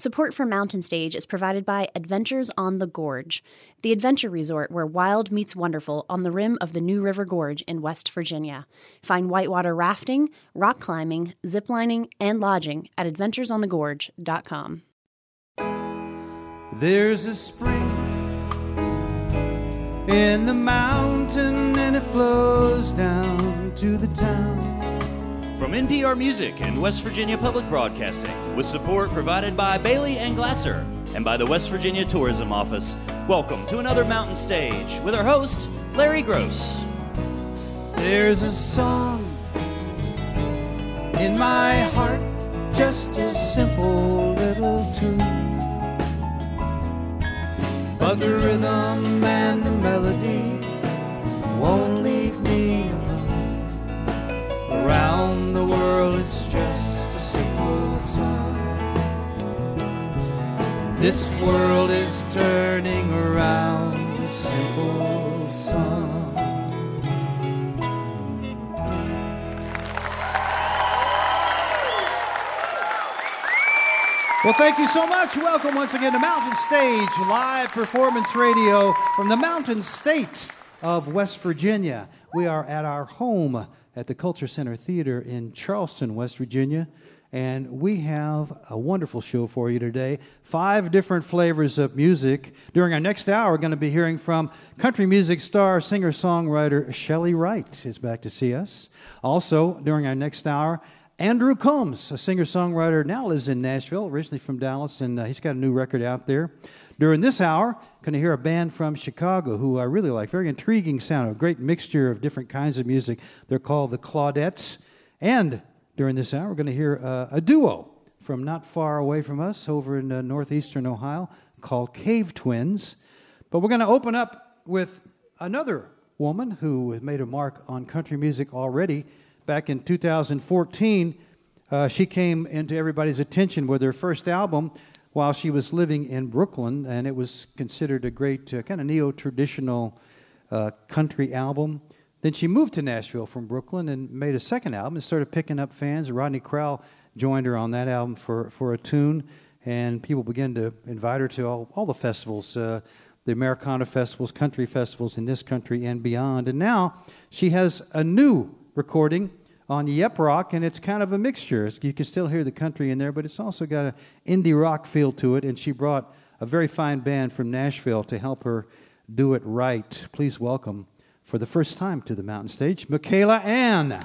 Support for Mountain Stage is provided by Adventures on the Gorge, the adventure resort where wild meets wonderful on the rim of the New River Gorge in West Virginia. Find whitewater rafting, rock climbing, ziplining, and lodging at adventuresonthegorge.com. There's a spring in the mountain and it flows down to the town. From NPR Music and West Virginia Public Broadcasting, with support provided by Bailey and Glasser and by the West Virginia Tourism Office, welcome to another Mountain Stage with our host, Larry Groce. There's a song in my heart, just a simple little tune. But the rhythm and the melody won't leave me. Around the world, it's just a simple song. This world is turning around a simple song. Well, thank you so much. Welcome once again to Mountain Stage, live performance radio from the Mountain State of West Virginia. We are at our home at the Culture Center Theater in Charleston, West Virginia, and we have a wonderful show for you today. Five different flavors of music. During our next hour, we're going to be hearing from country music star, singer songwriter Chely Wright is back to see us. Also, during our next hour, Andrew Combs, a singer songwriter, now lives in Nashville, originally from Dallas, and uh, he's got a new record out there. During this hour, going to hear a band from Chicago who I really like. Very intriguing sound, a great mixture of different kinds of music. They're called the Claudettes. And during this hour, we're going to hear uh, a duo from not far away from us over in uh, northeastern Ohio called Cave Twins. But we're going to open up with another woman who has made a mark on country music already back in 2014, uh, she came into everybody's attention with her first album while she was living in Brooklyn, and it was considered a great uh, kind of neo traditional uh, country album. Then she moved to Nashville from Brooklyn and made a second album and started picking up fans. Rodney Crowell joined her on that album for, for a tune, and people began to invite her to all, all the festivals uh, the Americana festivals, country festivals in this country and beyond. And now she has a new recording on Yep Rock, and it's kind of a mixture. You can still hear the country in there, but it's also got an indie rock feel to it. And she brought a very fine band from Nashville to help her do it right. Please welcome, for the first time to the mountain stage, Michaela Anne.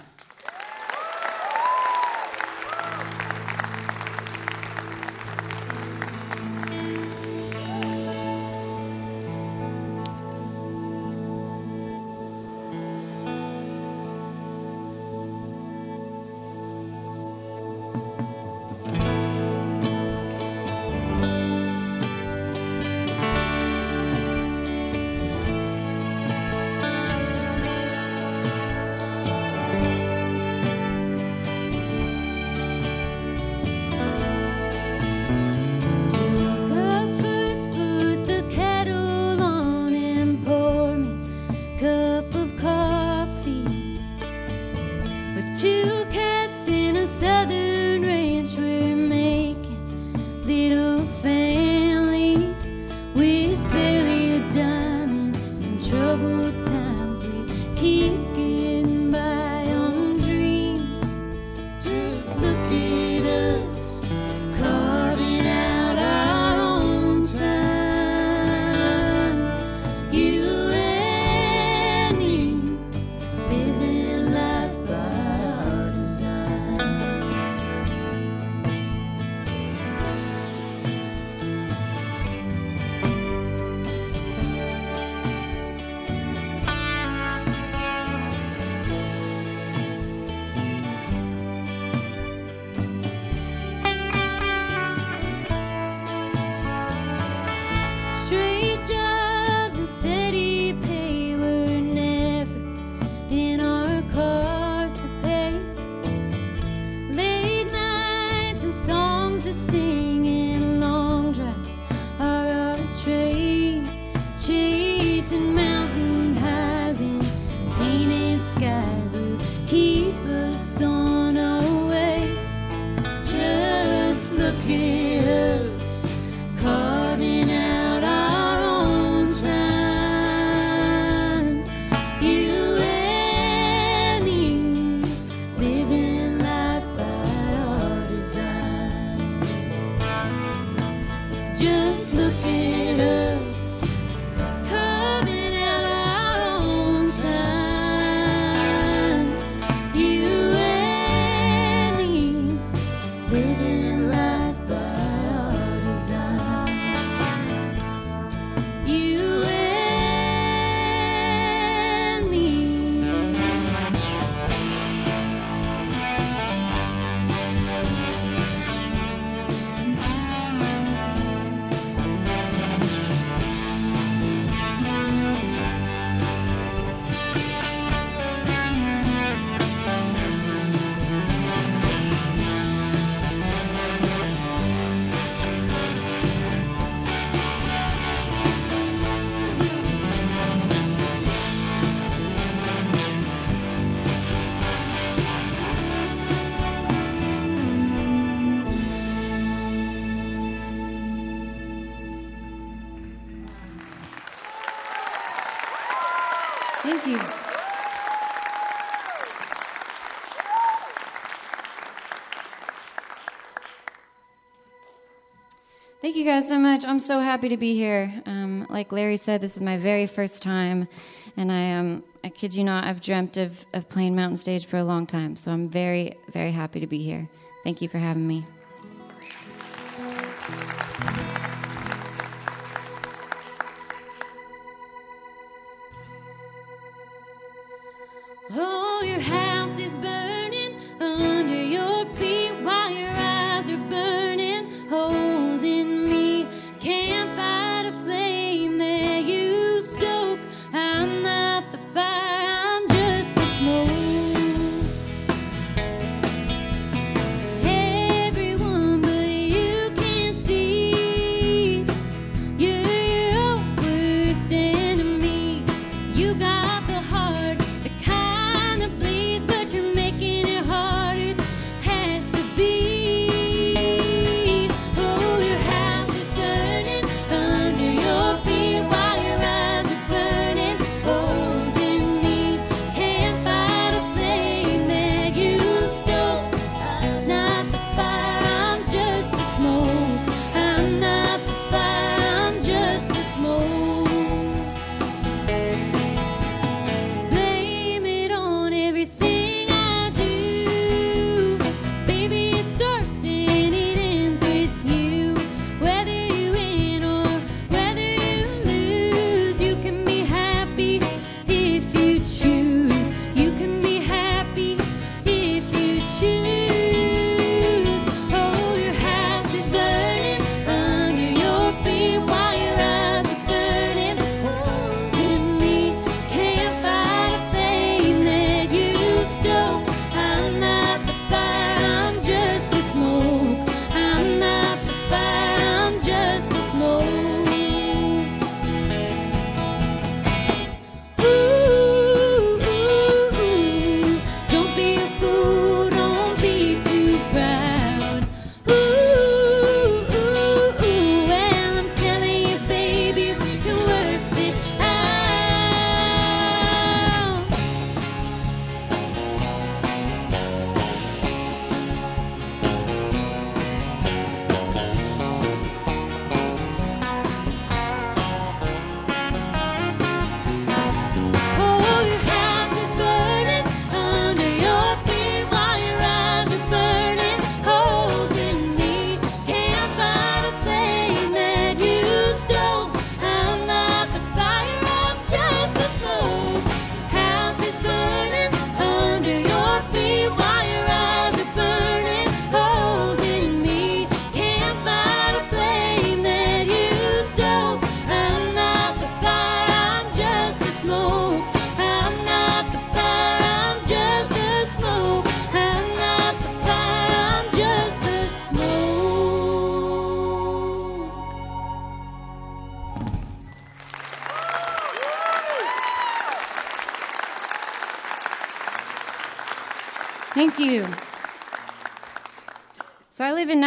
Thank you guys so much. I'm so happy to be here. Um, like Larry said, this is my very first time, and I um, I kid you not, I've dreamt of, of playing Mountain Stage for a long time. So I'm very, very happy to be here. Thank you for having me.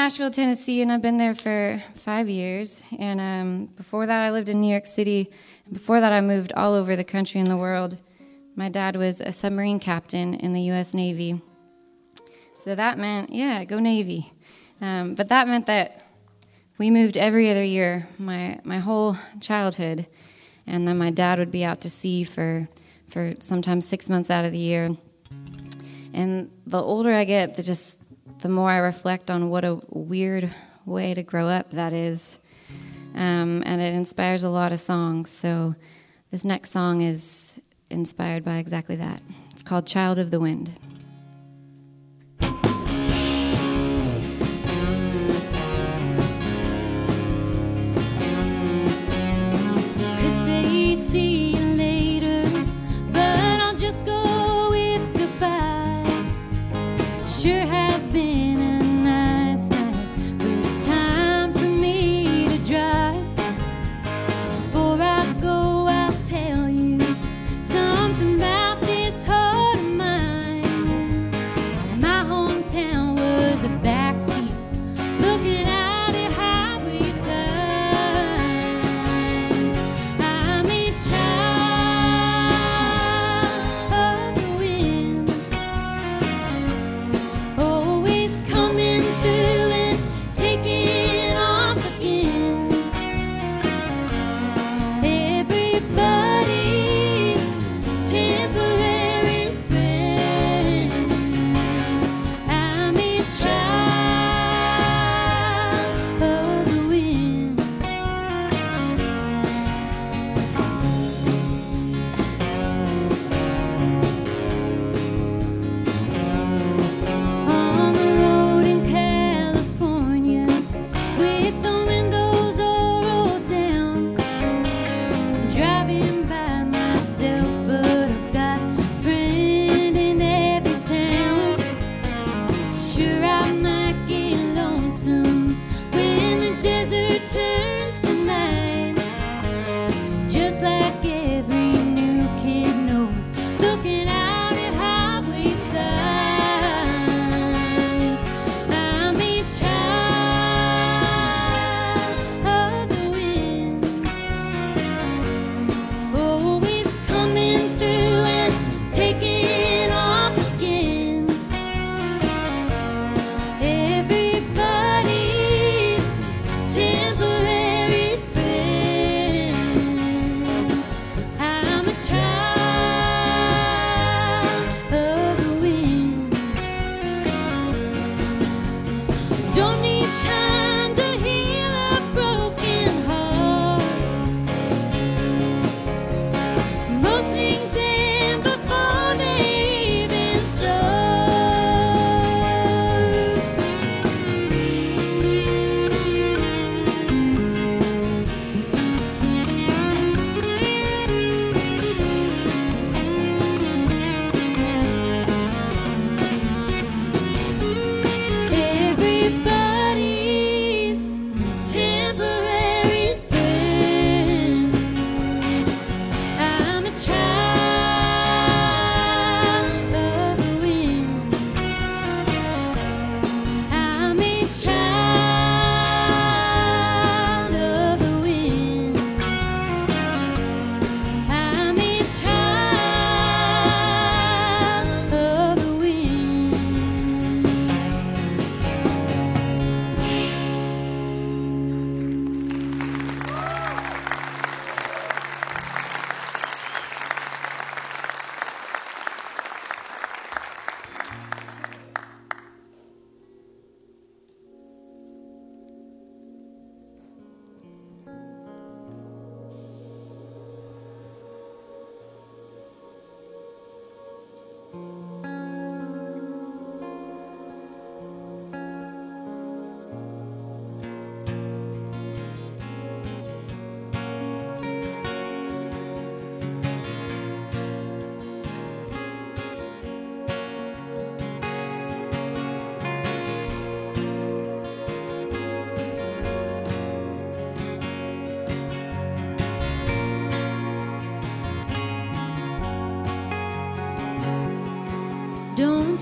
Nashville, Tennessee, and I've been there for five years. And um, before that, I lived in New York City. Before that, I moved all over the country and the world. My dad was a submarine captain in the U.S. Navy. So that meant, yeah, go Navy. Um, but that meant that we moved every other year, my, my whole childhood. And then my dad would be out to sea for, for sometimes six months out of the year. And the older I get, the just the more I reflect on what a weird way to grow up that is. Um, and it inspires a lot of songs. So this next song is inspired by exactly that. It's called Child of the Wind.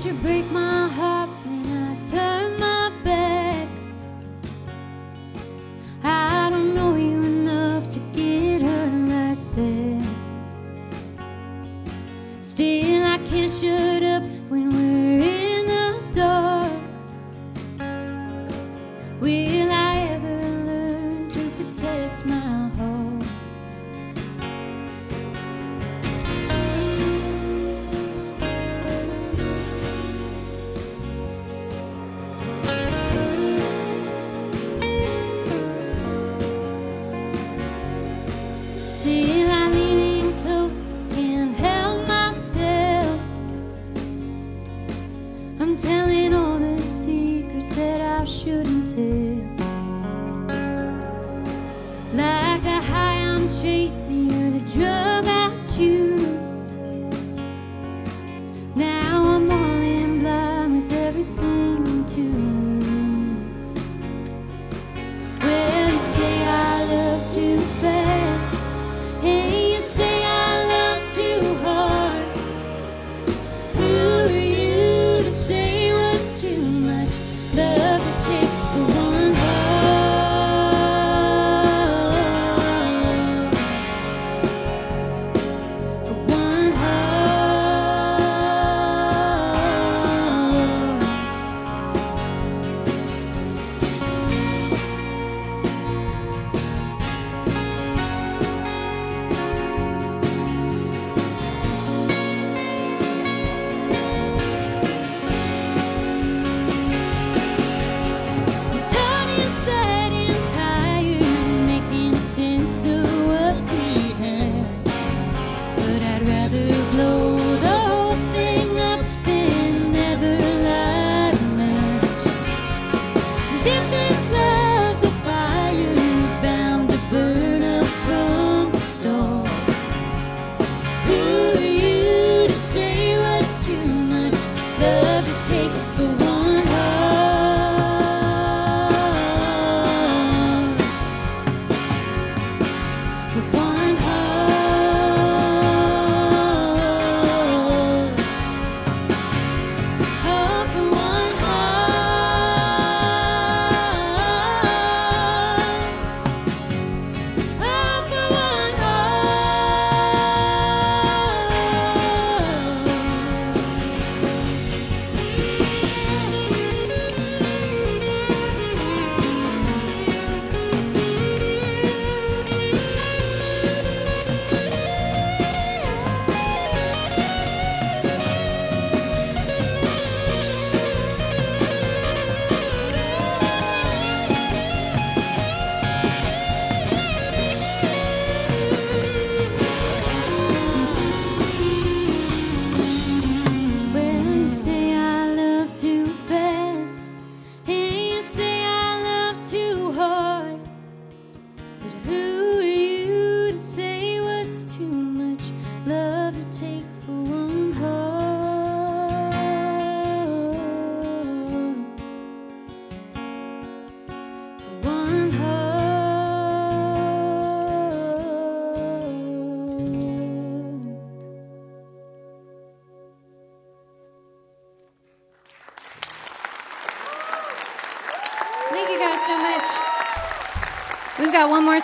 You break my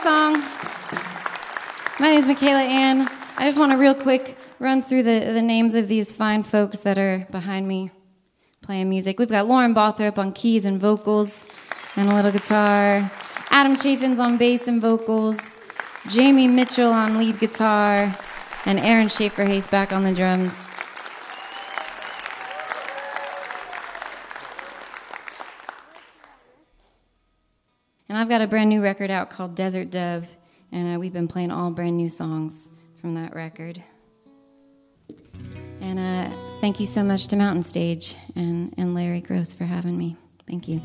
song. My name is Michaela Anne. I just want to real quick run through the, the names of these fine folks that are behind me playing music. We've got Lauren Bothrop on keys and vocals and a little guitar. Adam Chaffins on bass and vocals. Jamie Mitchell on lead guitar. And Aaron Schaefer Hayes back on the drums. And I've got a brand new record out called Desert Dove, and uh, we've been playing all brand new songs from that record. And uh, thank you so much to Mountain Stage and, and Larry Groce for having me. Thank you.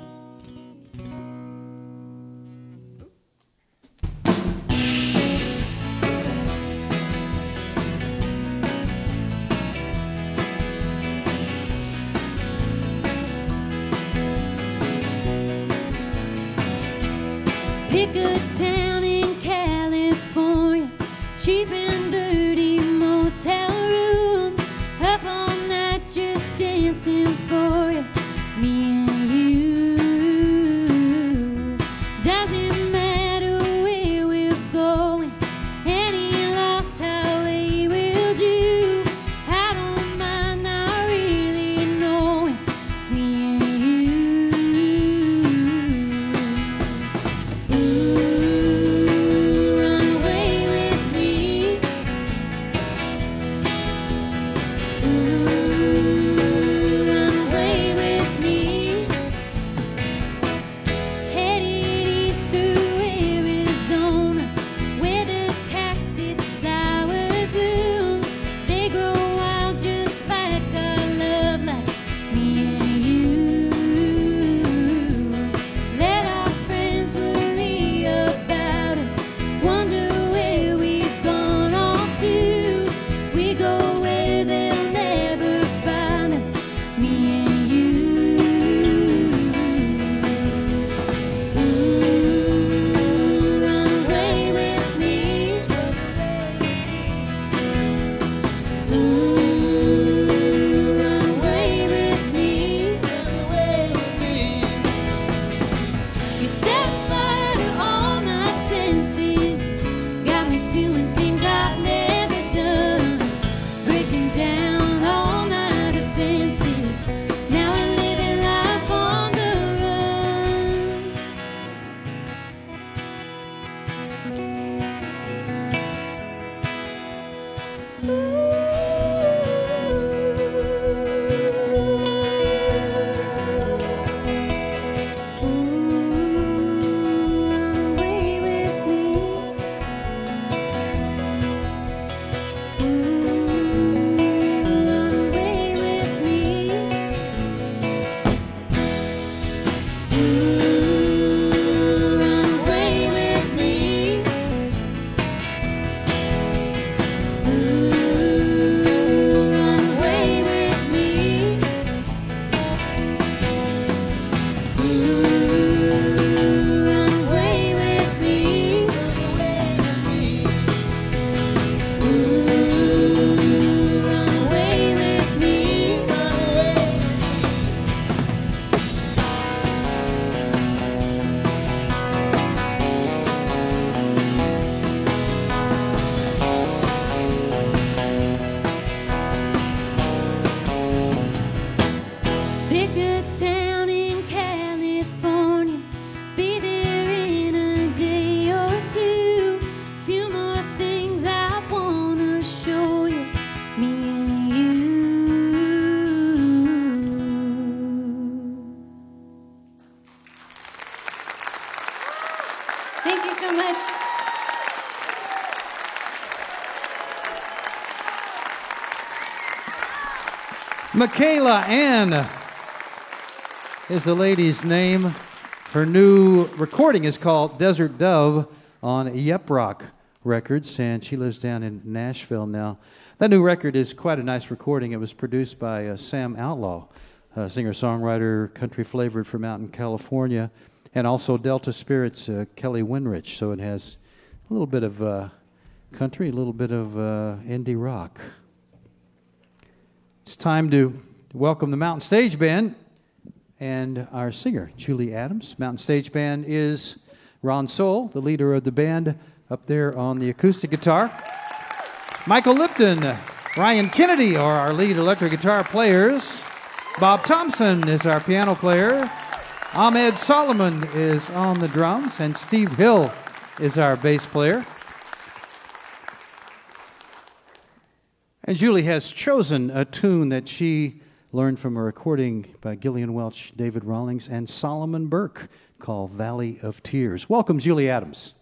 Michaela Anne is the lady's name. Her new recording is called Desert Dove on Yep Rock Records, and she lives down in Nashville now. That new record is quite a nice recording. It was produced by uh, Sam Outlaw, a singer songwriter, country flavored from out in California, and also Delta Spirits, uh, Kelly Winrich. So it has a little bit of uh, country, a little bit of uh, indie rock. It's time to welcome the Mountain Stage Band and our singer, Julie Adams. Mountain Stage Band is Ron Sowell, the leader of the band, up there on the acoustic guitar. Michael Lipton, Ryan Kennedy are our lead electric guitar players. Bob Thompson is our piano player. Ammed Solomon is on the drums, and Steve Hill is our bass player. And Julie has chosen a tune that she learned from a recording by Gillian Welch, David Rawlings, and Solomon Burke called Valley of Tears. Welcome, Julie Adams.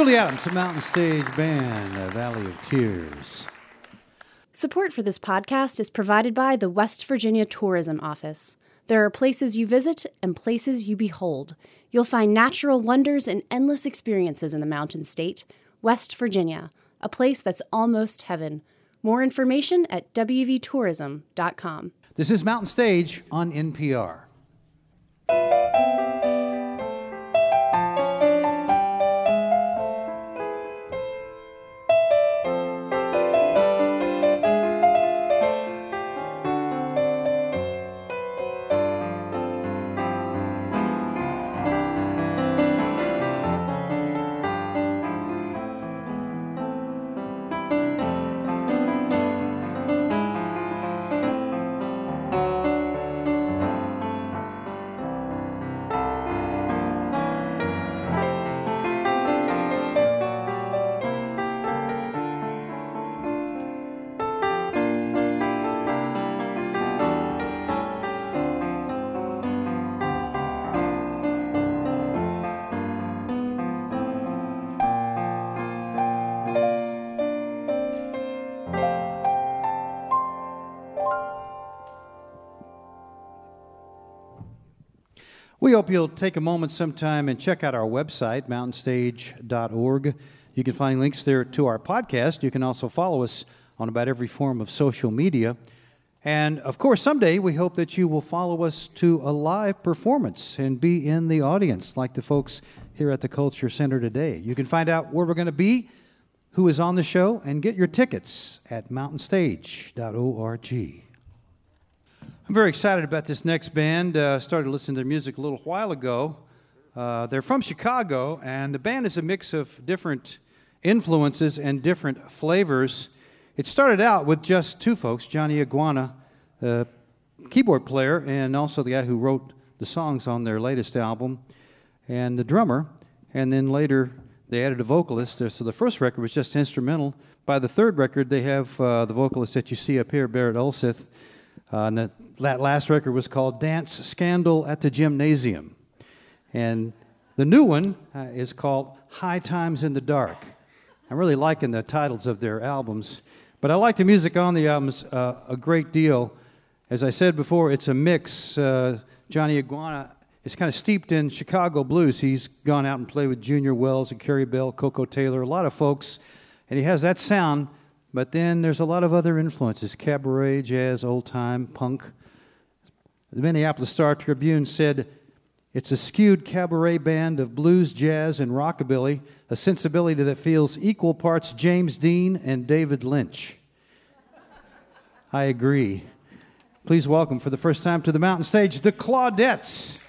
Julie Adams, the Mountain Stage Band, the Valley of Tears. Support for this podcast is provided by the West Virginia Tourism Office. There are places you visit and places you behold. You'll find natural wonders and endless experiences in the Mountain State, West Virginia, a place that's almost heaven. More information at wvtourism.com. This is Mountain Stage on NPR. We hope you'll take a moment sometime and check out our website, mountainstage.org. You can find links there to our podcast. You can also follow us on about every form of social media. And of course, someday we hope that you will follow us to a live performance and be in the audience like the folks here at the Culture Center today. You can find out where we're going to be, who is on the show, and get your tickets at mountainstage.org. I'm very excited about this next band. Uh, started listening to their music a little while ago. Uh, they're from Chicago, and the band is a mix of different influences and different flavors. It started out with just two folks Johnny Iguana, the keyboard player, and also the guy who wrote the songs on their latest album, and the drummer. And then later they added a vocalist. So the first record was just instrumental. By the third record, they have uh, the vocalist that you see up here, Berit Ulseth. Uh, and that, that last record was called Dance Scandal at the Gymnasium. And the new one uh, is called High Times in the Dark. I'm really liking the titles of their albums, but I like the music on the albums uh, a great deal. As I said before, it's a mix. Uh, Johnny Iguana is kind of steeped in Chicago blues. He's gone out and played with Junior Wells and Carey Bell, Koko Taylor, a lot of folks, and he has that sound but then there's a lot of other influences cabaret, jazz, old time, punk. The Minneapolis Star Tribune said it's a skewed cabaret band of blues, jazz, and rockabilly, a sensibility that feels equal parts James Dean and David Lynch. I agree. Please welcome for the first time to the mountain stage the Claudettes.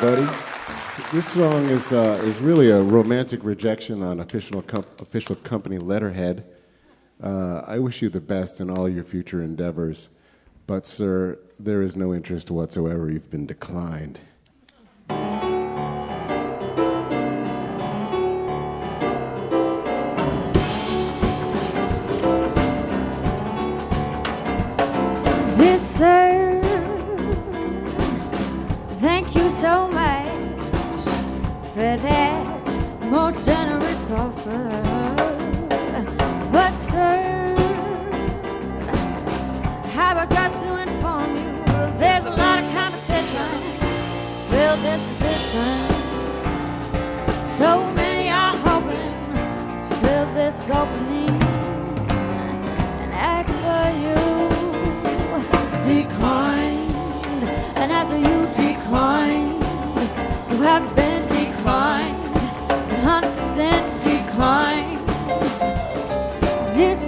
everybody. This song is, uh, is really a romantic rejection on official, com- official company letterhead. Uh, I wish you the best in all your future endeavors, but, sir, there is no interest whatsoever. You've been declined. just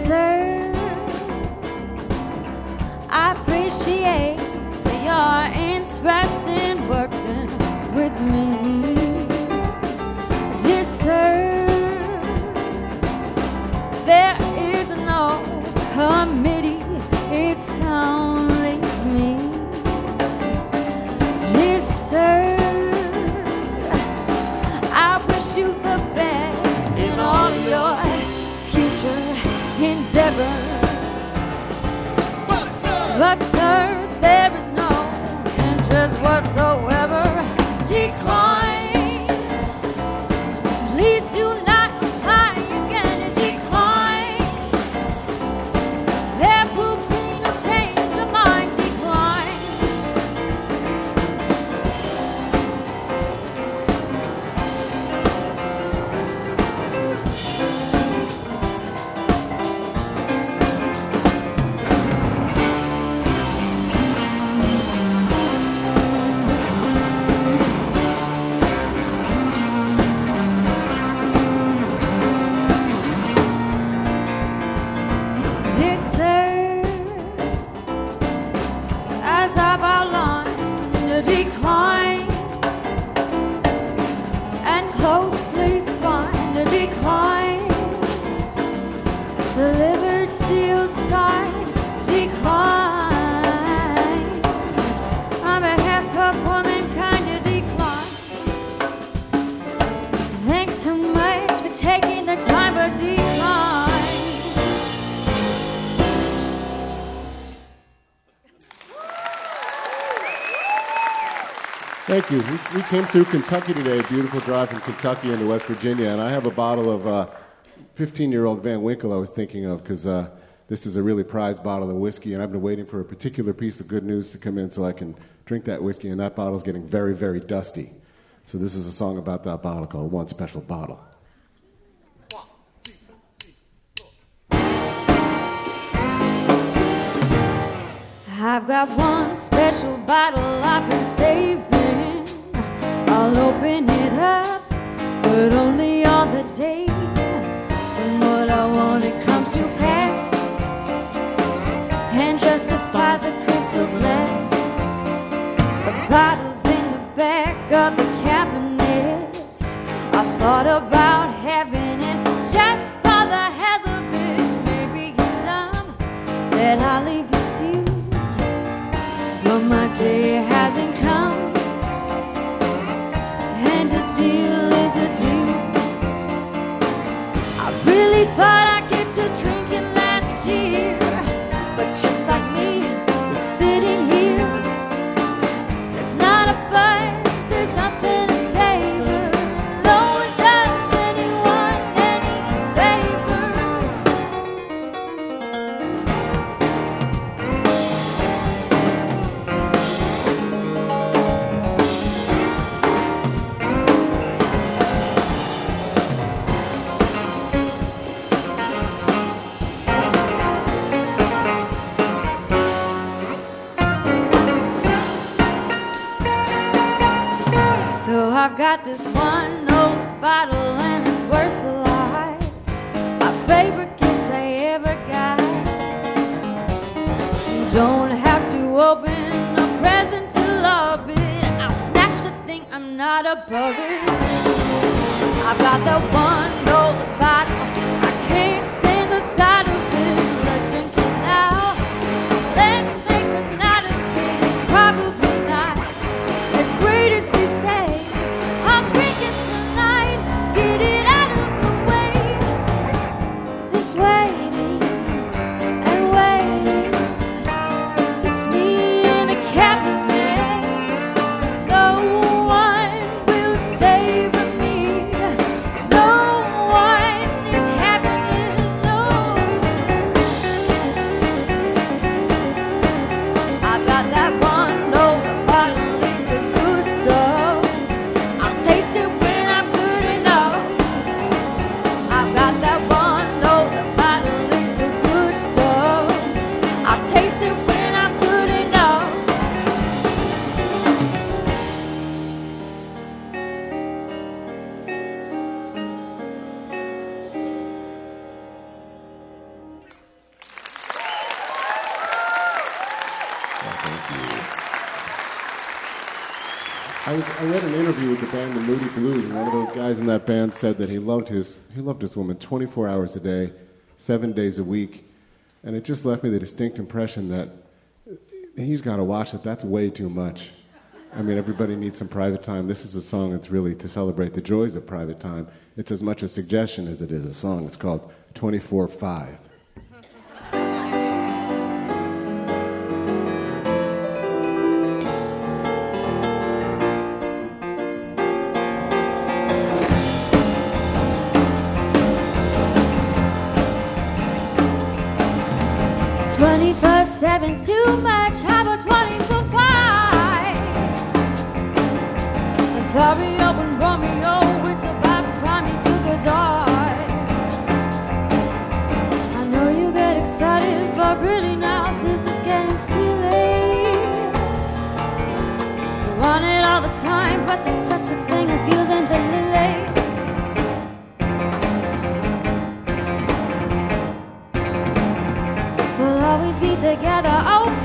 Thank you. We, we, came through Kentucky today, a beautiful drive from Kentucky into West Virginia, and I have a bottle of 15 uh, year old Van Winkle I was thinking of because uh, this is a really prized bottle of whiskey, and I've been waiting for a particular piece of good news to come in so I can drink that whiskey, and that bottle's getting very, very dusty. So, this is a song about that bottle called One Special Bottle. I've got one special bottle I've been saving. I'll open it up, but only on the day when what I want it comes to pass and justifies a crystal glass. The bottles in the back of the cabinets. I thought about having it just for the hell of it. Maybe it's time that I leave day hasn't come, and a deal is a deal. I really thought got this one old bottle and it's worth a lot. My favorite gift I ever got. You don't have to open a present to love it. I'll snatch the thing, I'm not above it. I've got that one old bottle. Band said that he loved his he loved his woman 24 hours a day, seven days a week, and it just left me the distinct impression that he's got to watch it. That's way too much. I mean, everybody needs some private time. This is a song that's really to celebrate the joys of private time. It's as much a suggestion as it is a song. It's called 24 5. But there's such a thing as gilding the lily. We'll always be together, okay,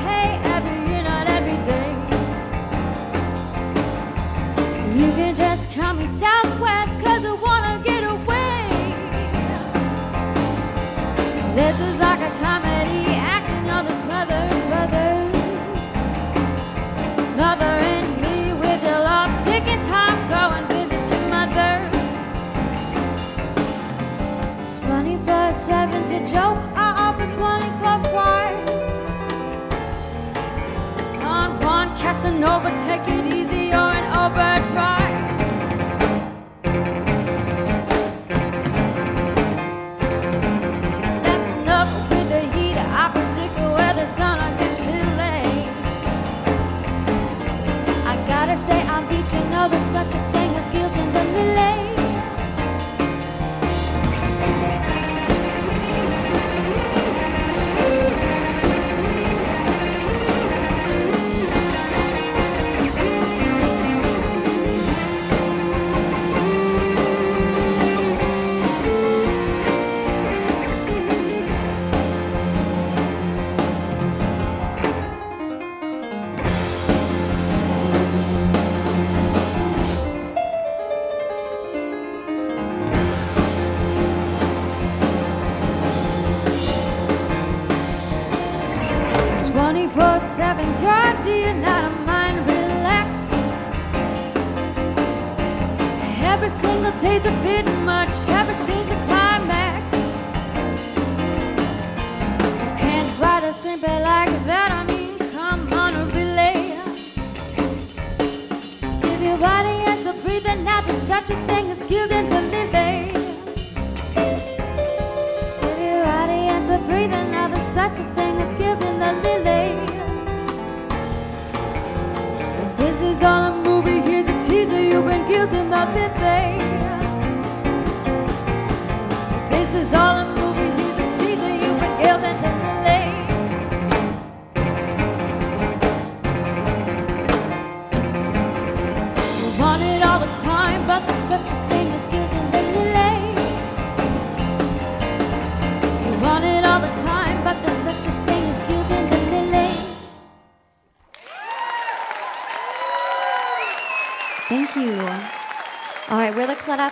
a joke, I offer 24 5. Don Juan Casanova, take it easy, you're an overdrive.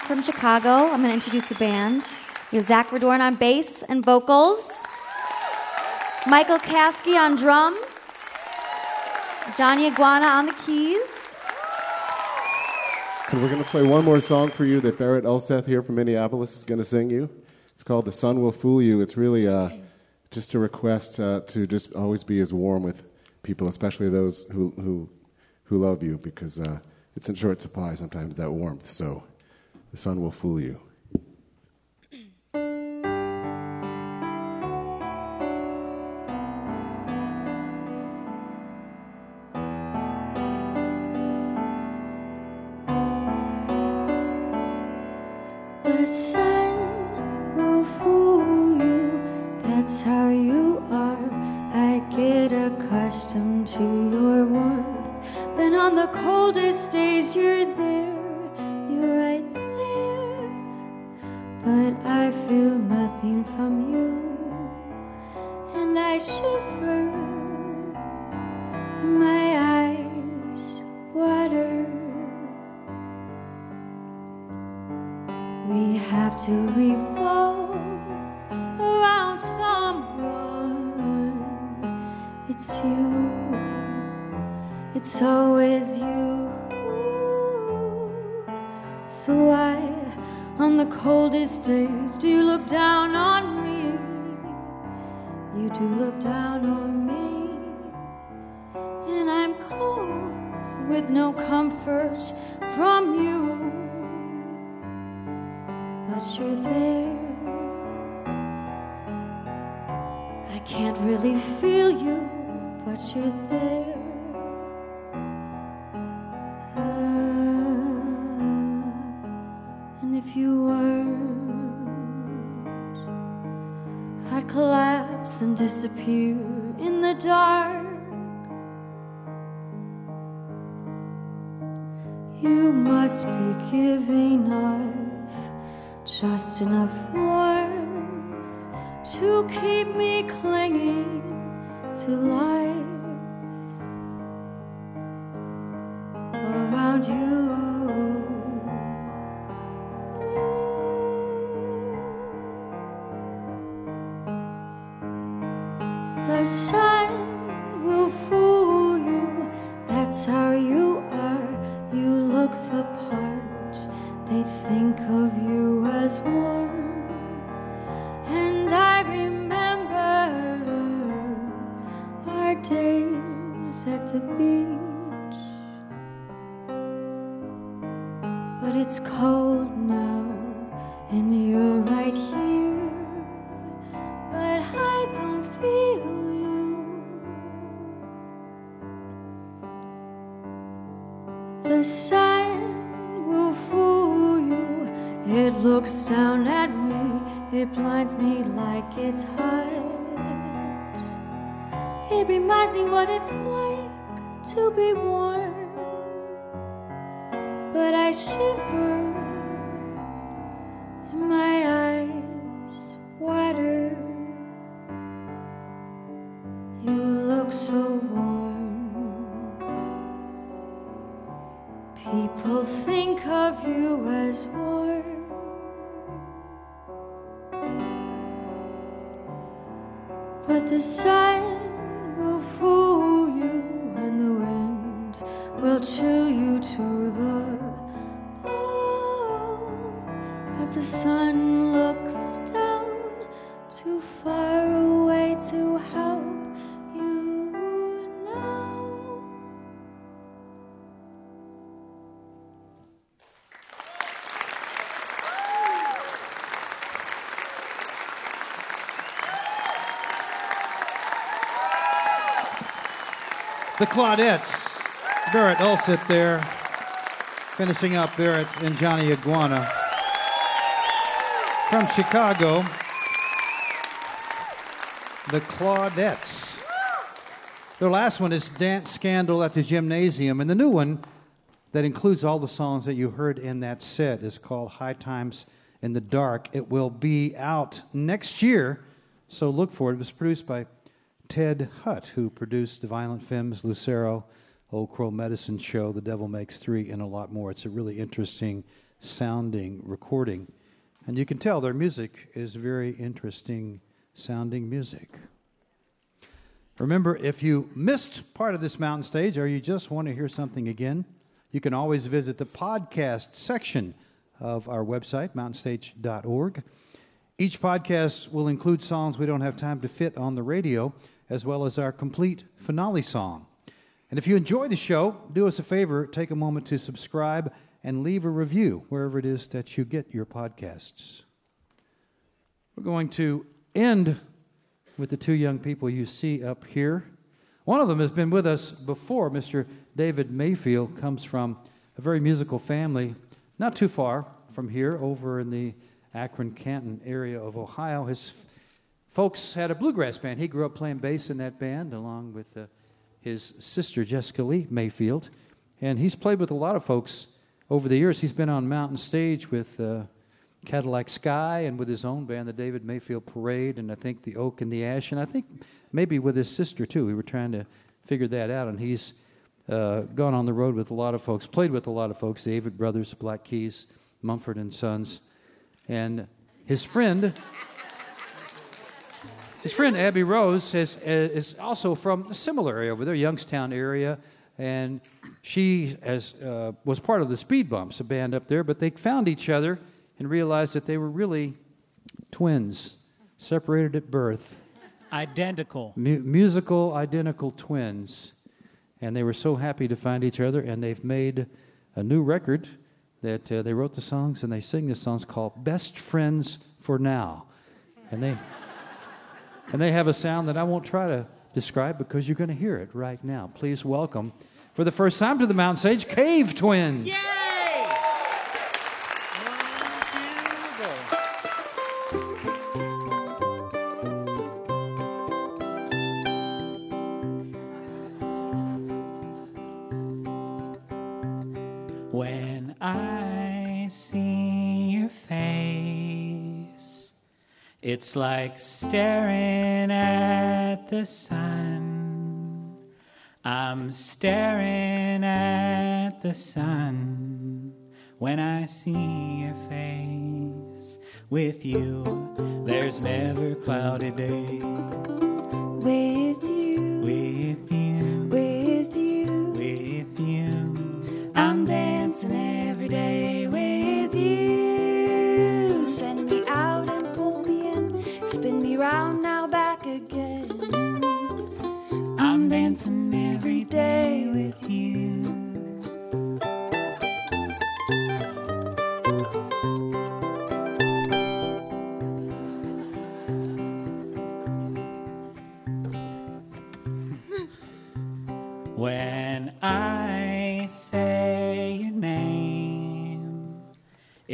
From Chicago. I'm going to introduce the band. You have Zach Verdoorn on bass and vocals, Michael Caskey on drums, Johnny Iguana on the keys. And we're going to play one more song for you that Berit Ulseth here from Minneapolis is going to sing you. It's called The Sun Will Fool You. It's really uh, just a request uh, to just always be as warm with people, especially those who, who, who love you, because. Uh, it's in short supply sometimes that warmth so the sun will fool you. The Claudettes. Berit Ulseth there. Finishing up Berit and Johnny Iguana. From Chicago, the Claudettes. Their last one is Dance Scandal at the Gymnasium, and the new one that includes all the songs that you heard in that set is called High Times in the Dark. It will be out next year, so look for it. It was produced by Ted Hutt, who produced the Violent Femmes, Lucero, Old Crow Medicine Show, The Devil Makes Three, and a lot more. It's a really interesting sounding recording. And you can tell their music is very interesting sounding music. Remember, if you missed part of this mountain stage or you just want to hear something again, you can always visit the podcast section of our website, mountainstage.org. Each podcast will include songs we don't have time to fit on the radio, as well as our complete finale song. And if you enjoy the show, do us a favor, take a moment to subscribe and leave a review wherever it is that you get your podcasts. We're going to end with the two young people you see up here. One of them has been with us before. Mr. David Mayfield comes from a very musical family, not too far from here, over in the Akron Canton area of Ohio. His folks had a bluegrass band. He grew up playing bass in that band along with uh, his sister, Jessica Lee Mayfield. And he's played with a lot of folks over the years. He's been on Mountain Stage with uh, Cadillac Sky and with his own band, the David Mayfield Parade, and I think the Oak and the Ash, and I think maybe with his sister too. We were trying to figure that out, and he's uh, gone on the road with a lot of folks, played with a lot of folks, the Avett Brothers, Black Keys, Mumford and Sons, and his friend. His friend Abby Rose is, is also from a similar area over there, Youngstown area, and she has, uh, was part of the Speed Bumps, a band up there, but they found each other and realized that they were really twins, separated at birth, Identical. mu- musical identical twins. And they were so happy to find each other, and they've made a new record that uh, they wrote the songs and they sing the songs called Best Friends for Now. And they, and they have a sound that I won't try to describe because you're going to hear it right now. Please welcome, for the first time to the Mountain Stage, Cave Twins. It's like staring at the sun. I'm staring at the sun when I see your face. With you, there's never cloudy days.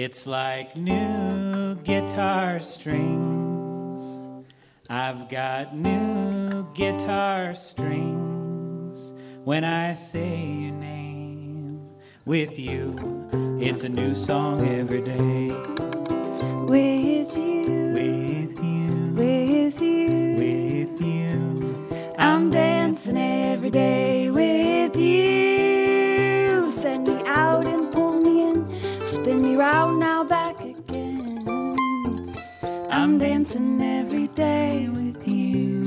It's like new guitar strings. I've got new guitar strings when I say your name. With you, it's a new song every day. With you, With you, with you, with you. I'm dancing every day now back again. I'm dancing every day with you.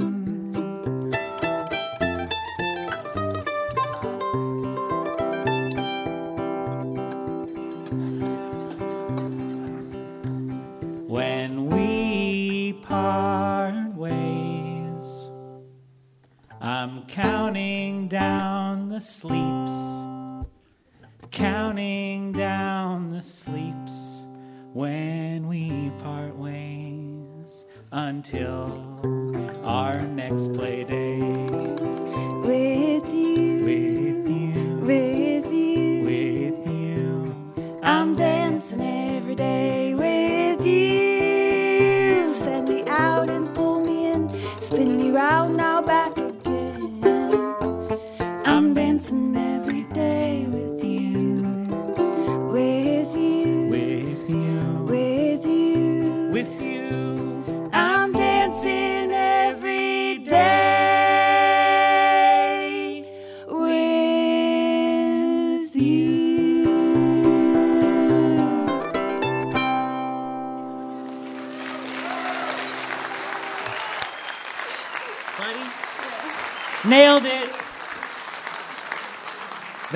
When we part ways, I'm counting down the sleeps counting down the sleeps when we part ways until our next play day.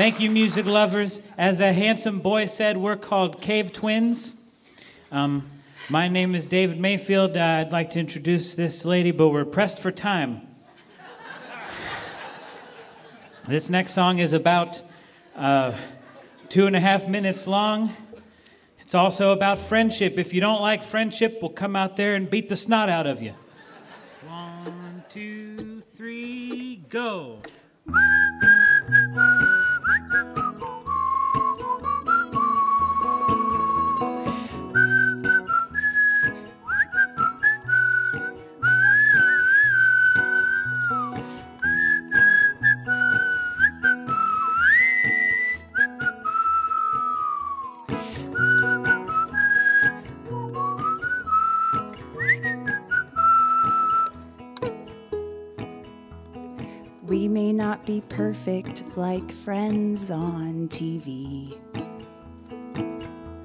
Thank you, music lovers. As a handsome boy said, we're called Cave Twins. Um, my name is David Mayfield. Uh, I'd like to introduce this lady, but we're pressed for time. this next song is about uh, two and a half minutes long. It's also about friendship. If you don't like friendship, we'll come out there and beat the snot out of you. One, two, three, go. Perfect like friends on TV.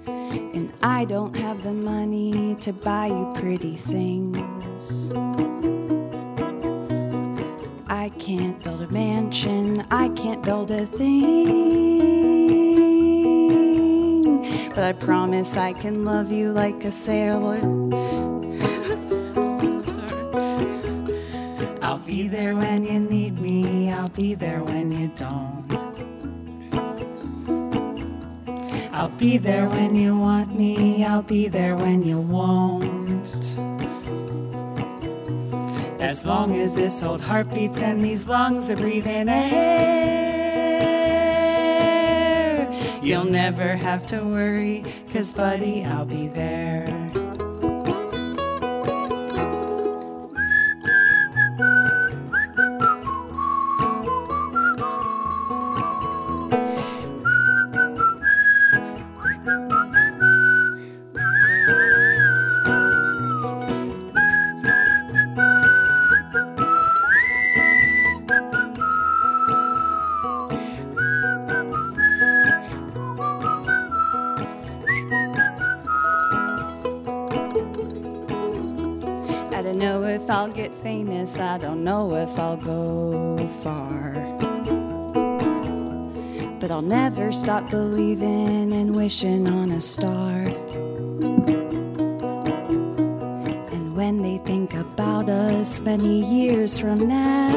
And I don't have the money to buy you pretty things. I can't build a mansion, I can't build a thing. But I promise I can love you like a sailor. Be there when you need me, I'll be there when you don't. I'll be there when you want me, I'll be there when you won't. As long as this old heart beats and these lungs are breathing air, you'll never have to worry, cause buddy, I'll be there. I don't know if I'll go far. But I'll never stop believing and wishing on a star. And when they think about us many years from now,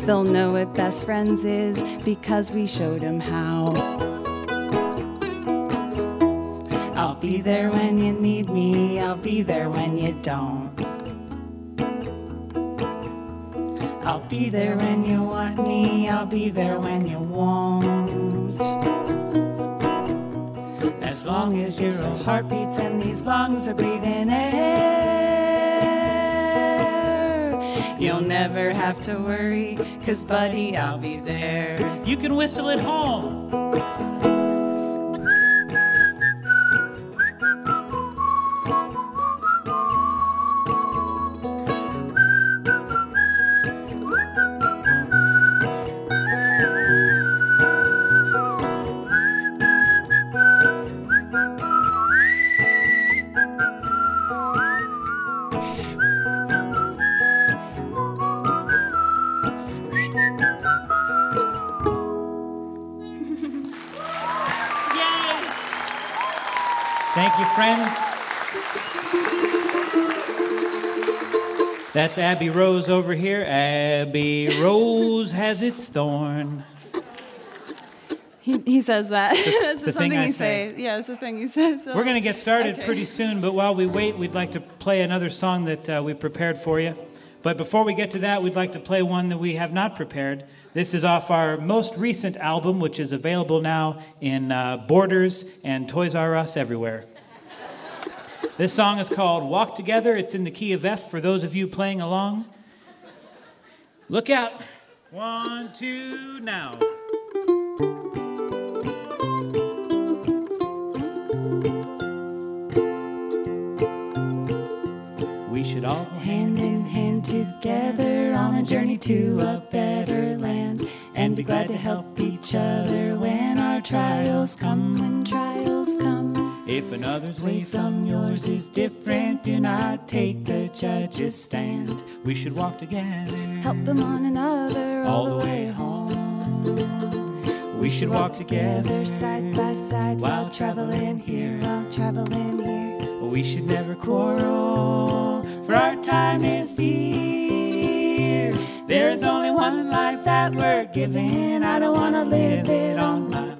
they'll know what best friends is because we showed them how. I'll be there be there when you don't. I'll be there when you want me, I'll be there when you won't. As long as your heart beats and these lungs are breathing air, you'll never have to worry, cause buddy, I'll be there. You can whistle at home. Friends. That's Abby Rose over here. Abby Rose has its thorn. He, he says that. That's the thing something you say. say. Yeah, it's the thing you say. So. We're going to get started Okay. pretty soon, but while we wait, we'd like to play another song that uh, we prepared for you. But before we get to that, we'd like to play one that we have not prepared. This is off our most recent album, which is available now in uh, Borders and Toys R Us everywhere. This song is called Walk Together. It's in the key of F for those of you playing along. Look out. One, two, now. We should all Hand in hand together on a journey to a better land. And be glad to help each other when our trials come, when trials come. If another's Way from yours is different, do not take the judge's stand. we should walk together. Helping one another all the way home. We should walk together side by side while traveling here, while traveling here. We should never quarrel, for our time is dear. There's only one life that we're given. I don't wanna live it on my own.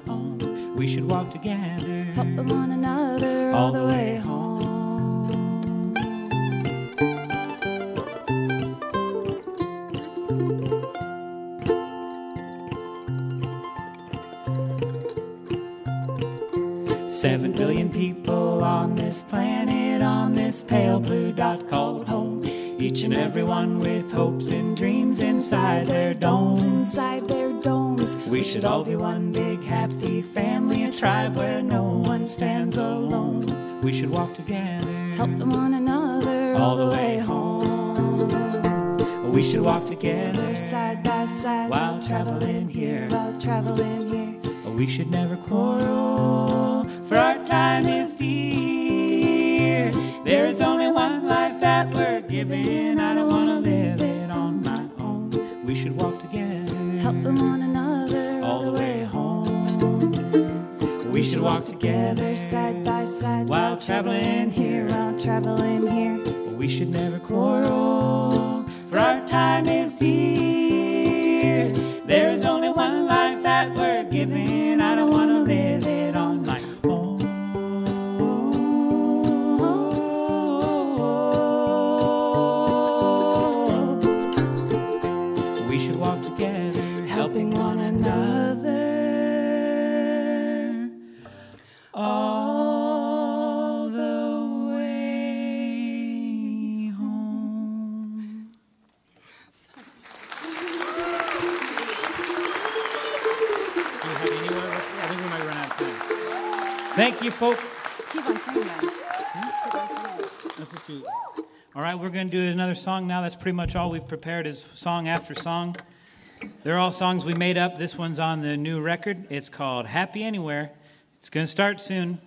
We should walk together. Helping one another all the way home. Seven billion people on this planet, on this pale blue dot called home. Each and every one with hopes and dreams inside their domes. Inside their domes. We should all be one big happy family, a tribe where no one stands alone. We should walk together. Helping one another all the way home. We should walk together side by side while traveling here, while traveling here. We should never quarrel, for our time is dear. There's only one life that we're given. I don't wanna live it on my own. We should walk together. We should walk together side by side while traveling here, while traveling here. We should never quarrel, for our time is dear. There's only one life that we're given. Thank you, folks. Keep on singing that. Singing. Let's just do All right, we're going to do another song now. That's pretty much all we've prepared is song after song. They're all songs we made up. This one's on the new record. It's called Happy Anywhere. It's going to start soon.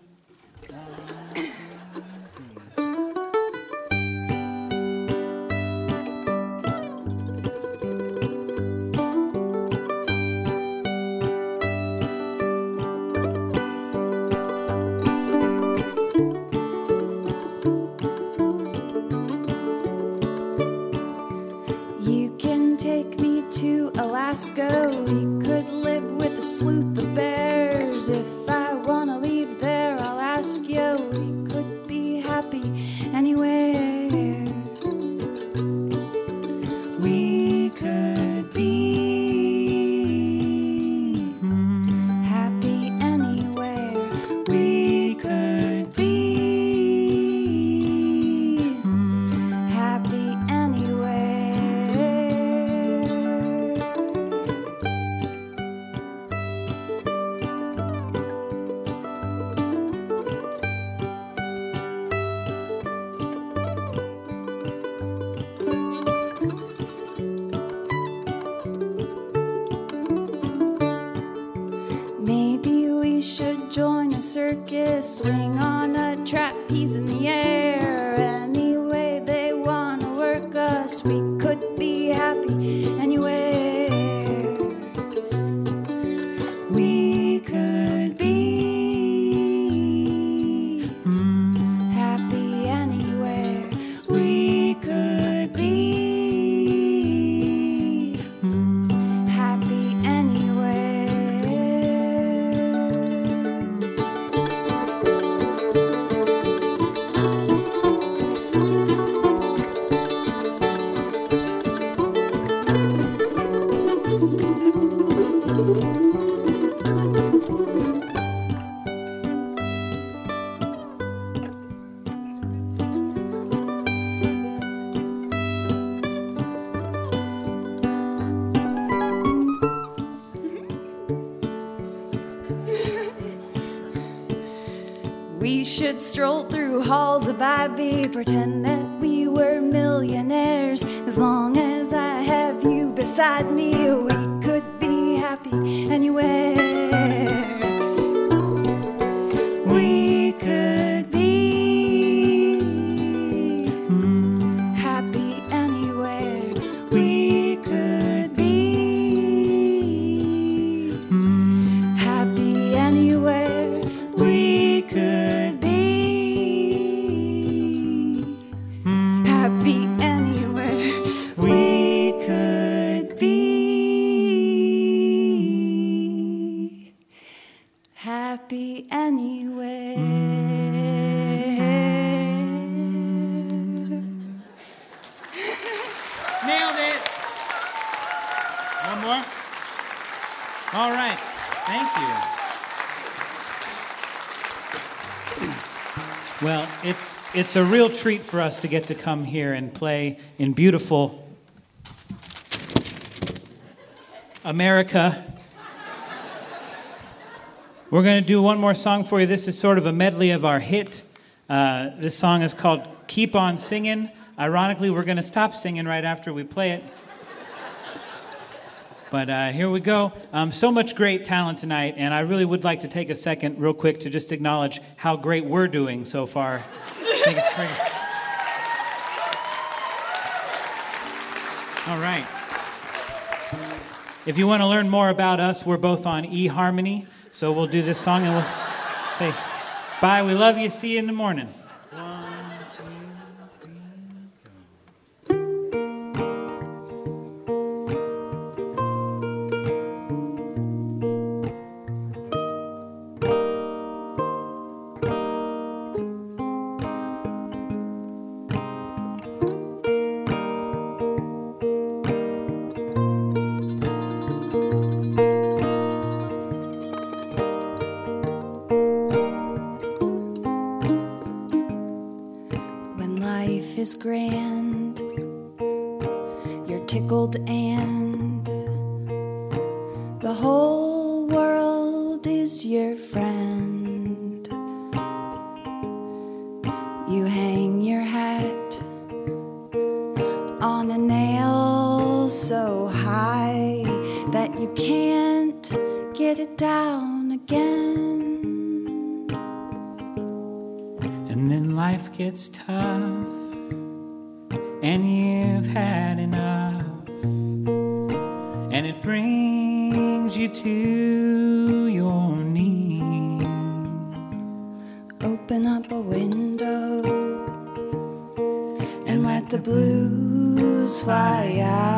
It's a real treat for us to get to come here and play in beautiful America. We're going to do one more song for you. This is sort of a medley of our hit. Uh, this song is called Keep On Singing. Ironically, we're going to stop singing right after we play it. But uh, here we go. Um, so much great talent tonight, and I really would like to take a second, real quick, to just acknowledge how great we're doing so far. All right. If you want to learn more about us, we're both on eHarmony, so we'll do this song and we'll say bye. We love you. See you in the morning. Blues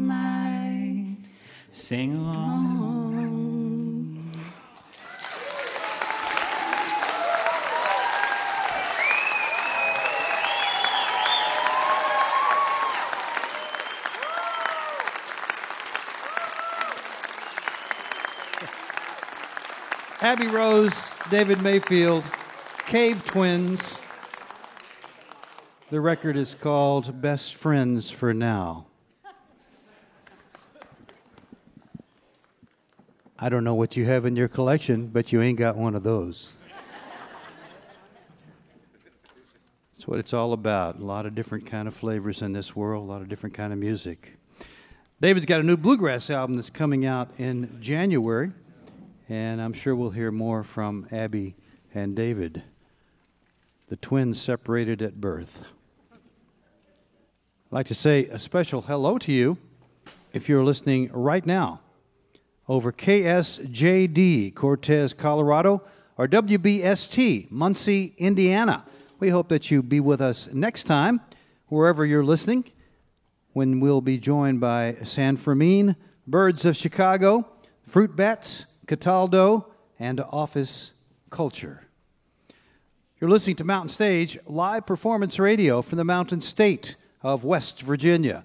might Sing along. Abby Rose, David Mayfield, Cave Twins. The record is called Best Friends for Now. I don't know what you have in your collection, but you ain't got one of those. That's what it's all about. A lot of different kind of flavors in this world, a lot of different kind of music. David's got a new bluegrass album that's coming out in January, and I'm sure we'll hear more from Abby and David, the twins separated at birth. I'd like to say a special hello to you if you're listening right now over KSJD, Cortez, Colorado, or WBST, Muncie, Indiana. We hope that you be with us next time, wherever you're listening, when we'll be joined by San Fermin, Birds of Chicago, Fruit Bats, Cataldo, and Office Culture. You're listening to Mountain Stage, live performance radio from the Mountain State of West Virginia.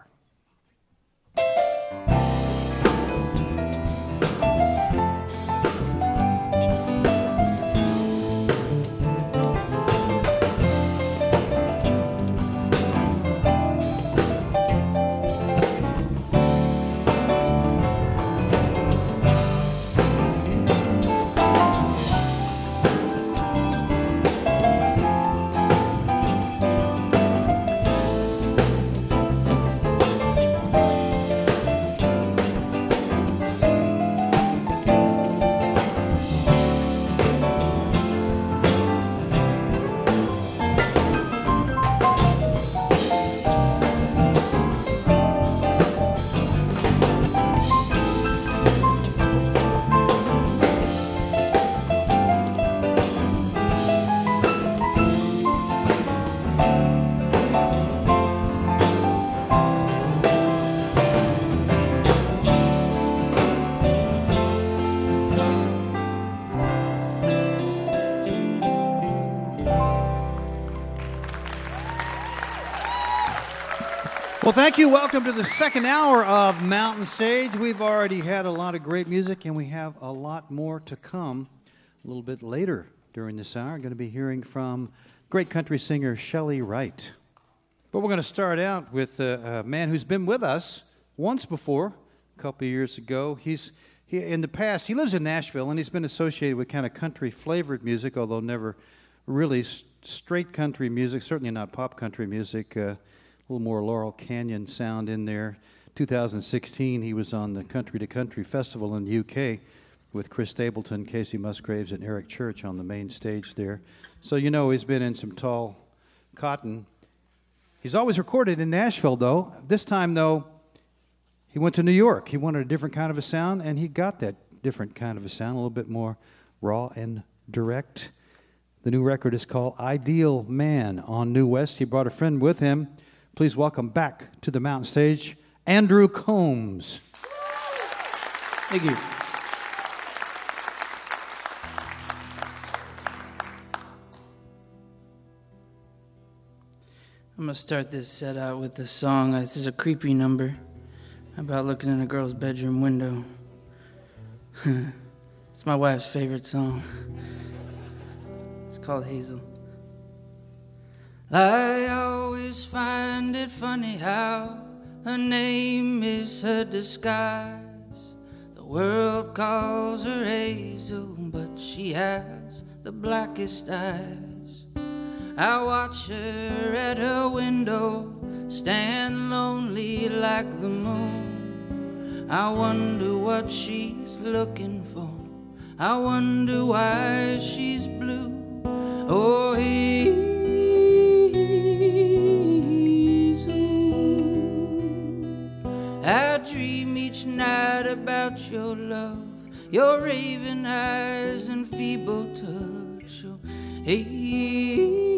Well, thank you. Welcome to the second hour of Mountain Stage. We've already had a lot of great music, and we have a lot more to come a little bit later during this hour. I'm going to be hearing from great country singer Chely Wright. But we're going to start out with a, a man who's been with us once before, a couple years ago. He's he, in the past, he lives in Nashville, and he's been associated with kind of country flavored music, although never really straight country music, certainly not pop country music. Uh, a little more Laurel Canyon sound in there. 2016, he was on the Country to Country Festival in the UK with Chris Stapleton, Kacey Musgraves, and Eric Church on the main stage there. So you know he's been in some tall cotton. He's always recorded in Nashville, though. This time, though, he went to New York. He wanted a different kind of a sound, and he got that different kind of a sound, a little bit more raw and direct. The new record is called Ideal Man on New West. He brought a friend with him. Please welcome back to the mountain stage Andrew Combs. Thank you. I'm gonna start this set out with a song. Uh, this is a creepy number about looking in a girl's bedroom window. it's my wife's favorite song. It's called Hazel. I always find it funny how her name is her disguise. The world calls her Hazel, but she has the blackest eyes. I watch her at her window, stand lonely like the moon. I wonder what she's looking for. I wonder why she's blue. Oh, Hazel. I dream each night about your love, your raven eyes and feeble touch. Oh, Hazel.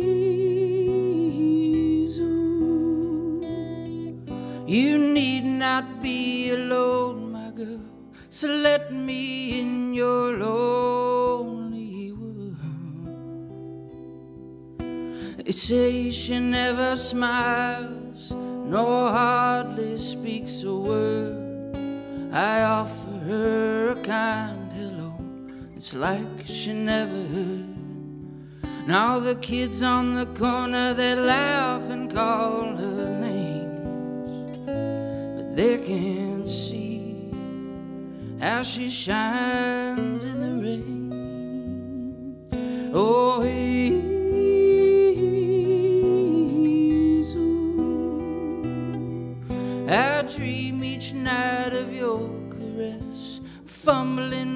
You need not be alone, my girl. So let me in your lonely world. They say she never smiles, nor hardly speaks a word. I offer her a kind hello. It's like she never heard. Now the kids on the corner they laugh and call her names, but they can't see how she shines in the rain. Oh, dream each night of your caress, fumbling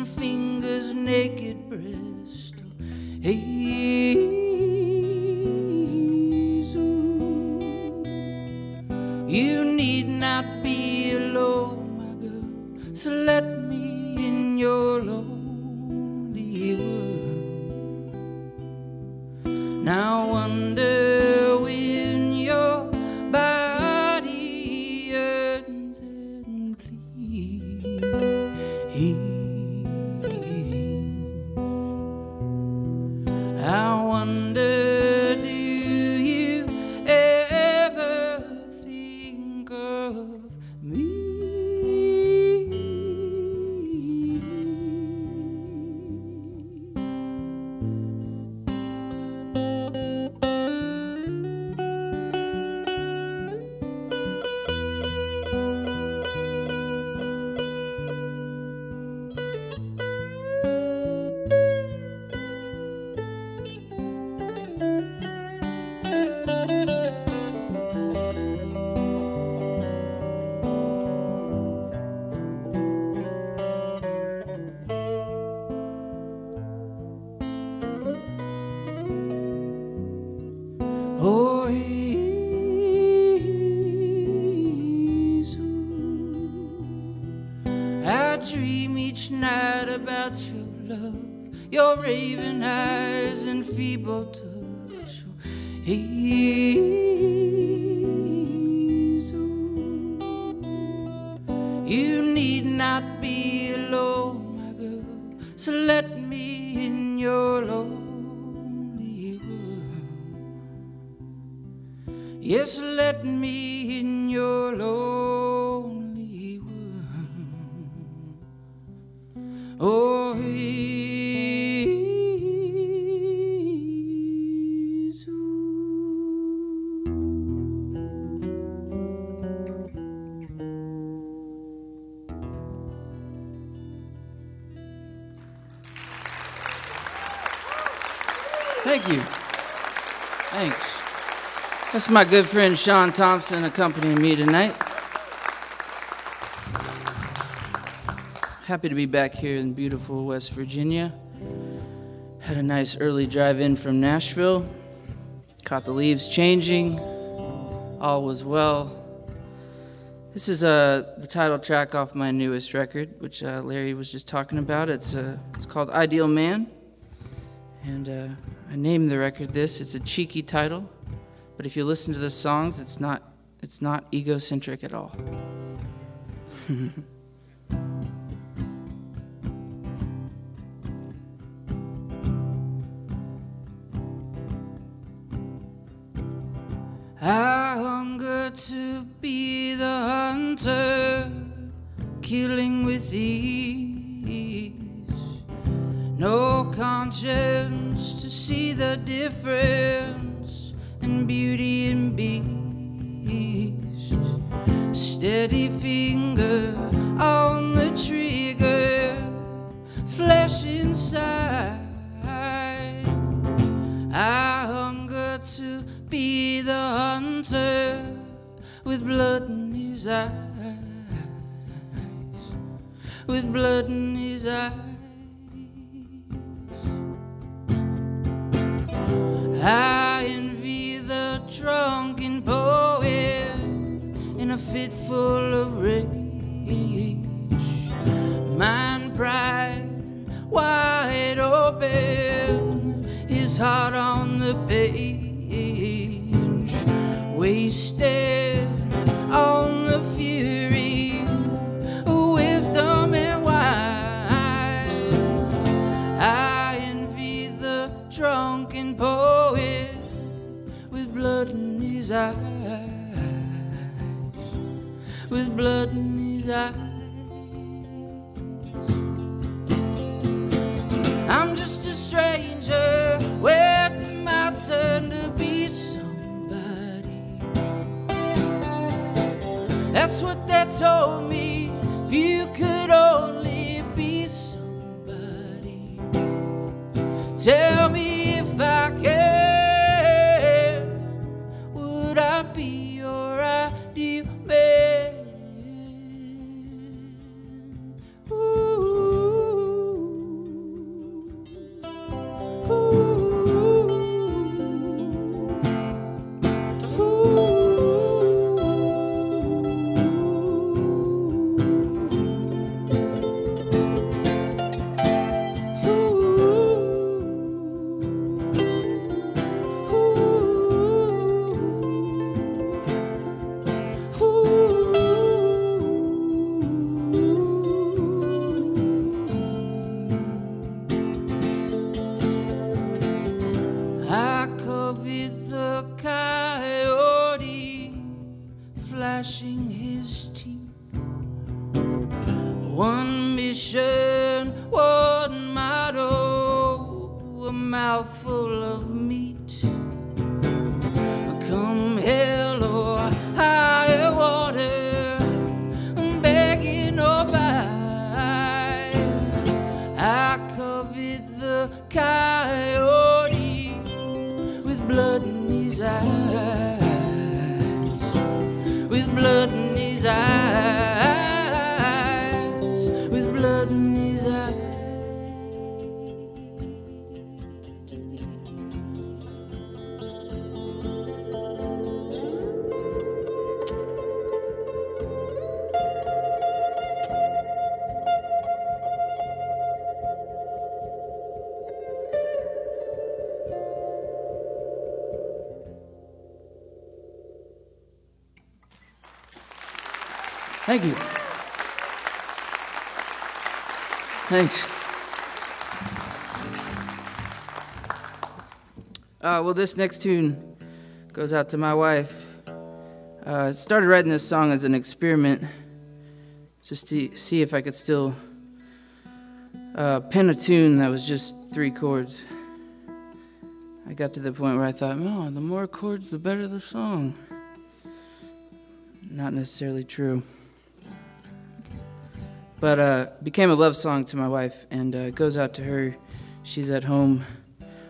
That's my good friend Sean Thompson accompanying me tonight. Happy to be back here in beautiful West Virginia. Had a nice early drive in from Nashville. Caught the leaves changing. All was well. This is uh, the title track off my newest record, which uh, Larry was just talking about. It's, uh, it's called Ideal Man. And uh, I named the record this. It's a cheeky title, but if you listen to the songs, it's not, it's not egocentric at all. with blood in his eyes, with blood in his eyes. I'm just a stranger waiting my turn to be somebody. That's what they told me. If you could only be somebody, tell Thank you. Thanks. Uh, well, this next tune goes out to my wife. Uh, I started writing this song as an experiment, just to see if I could still uh, pen a tune that was just three chords. I got to the point where I thought, oh, the more chords, the better the song. Not necessarily true. But uh, became a love song to my wife, and uh, goes out to her. She's at home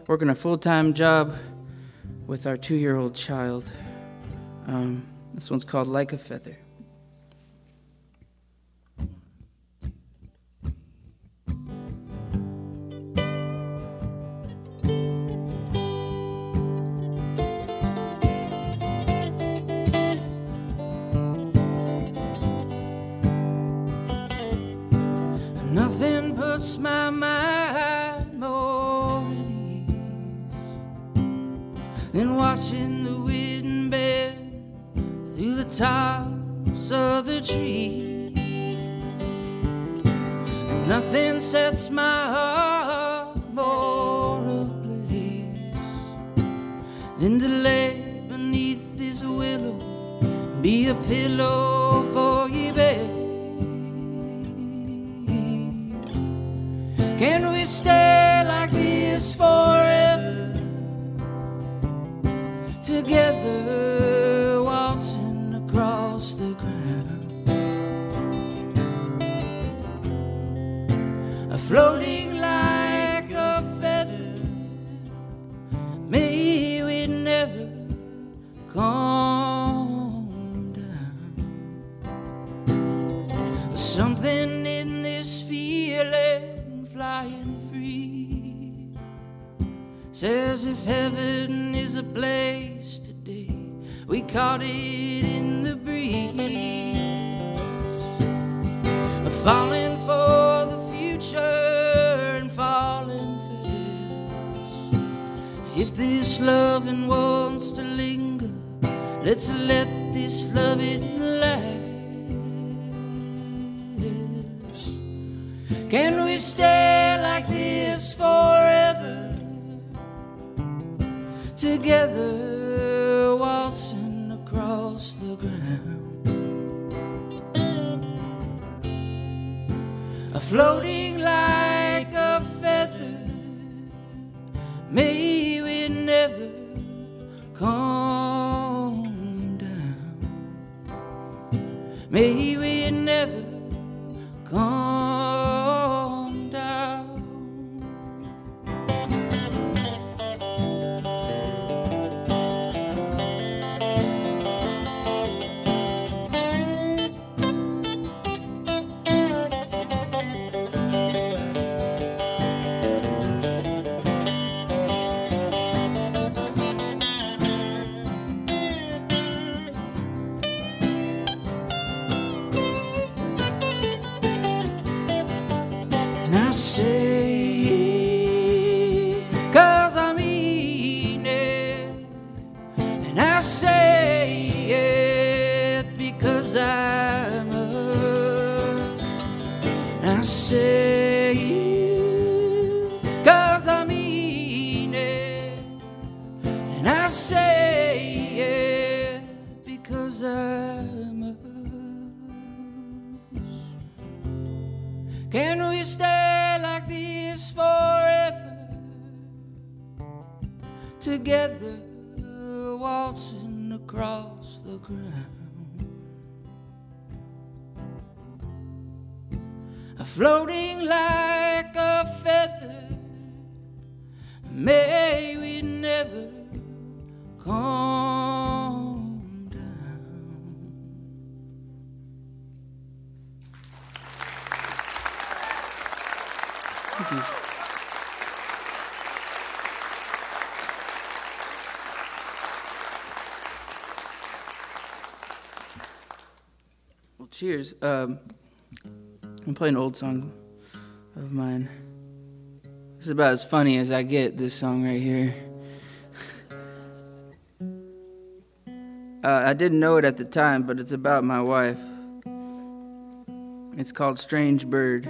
working a full time job with our two year old child. Um, this one's called Like a Feather. Puts my mind more at ease than watching the wind bend through the tops of the trees. Nothing sets my heart more ablaze than to lay beneath this willow be a pillow for your bed. Can we stay like this forever? Together, waltzing across the ground, A floating like a feather. May we never calm says if heaven is a place today, we caught it in the breeze. Falling for the future and falling for fast. If this loving wants to linger, let's let this loving last. Can we stay like this forever? Together, waltzing across the ground. A Floating like a feather, may we never come down. May Together, waltzing across the ground, floating like a feather. May we never calm cheers. Um, I'm playing an old song of mine. This is about as funny as I get, this song right here. Uh, I didn't know it at the time, but it's about my wife. It's called Strange Bird.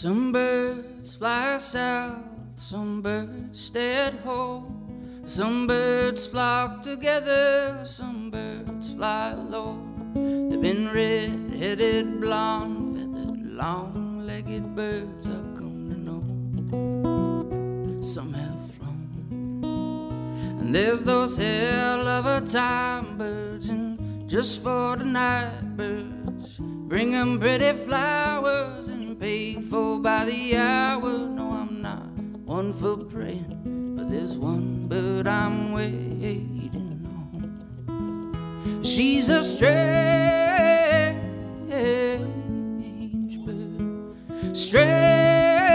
Some birds fly south, some birds stay at home. Some birds flock together, some birds fly low. They've been red headed, blonde feathered, long legged birds I've come to know. Some have flown. And there's those hell of a time birds, and just for the night birds. Bring 'em pretty flowers pay for by the hour. No, I'm not one for praying, but there's one bird I'm waiting on. She's a strange bird, strange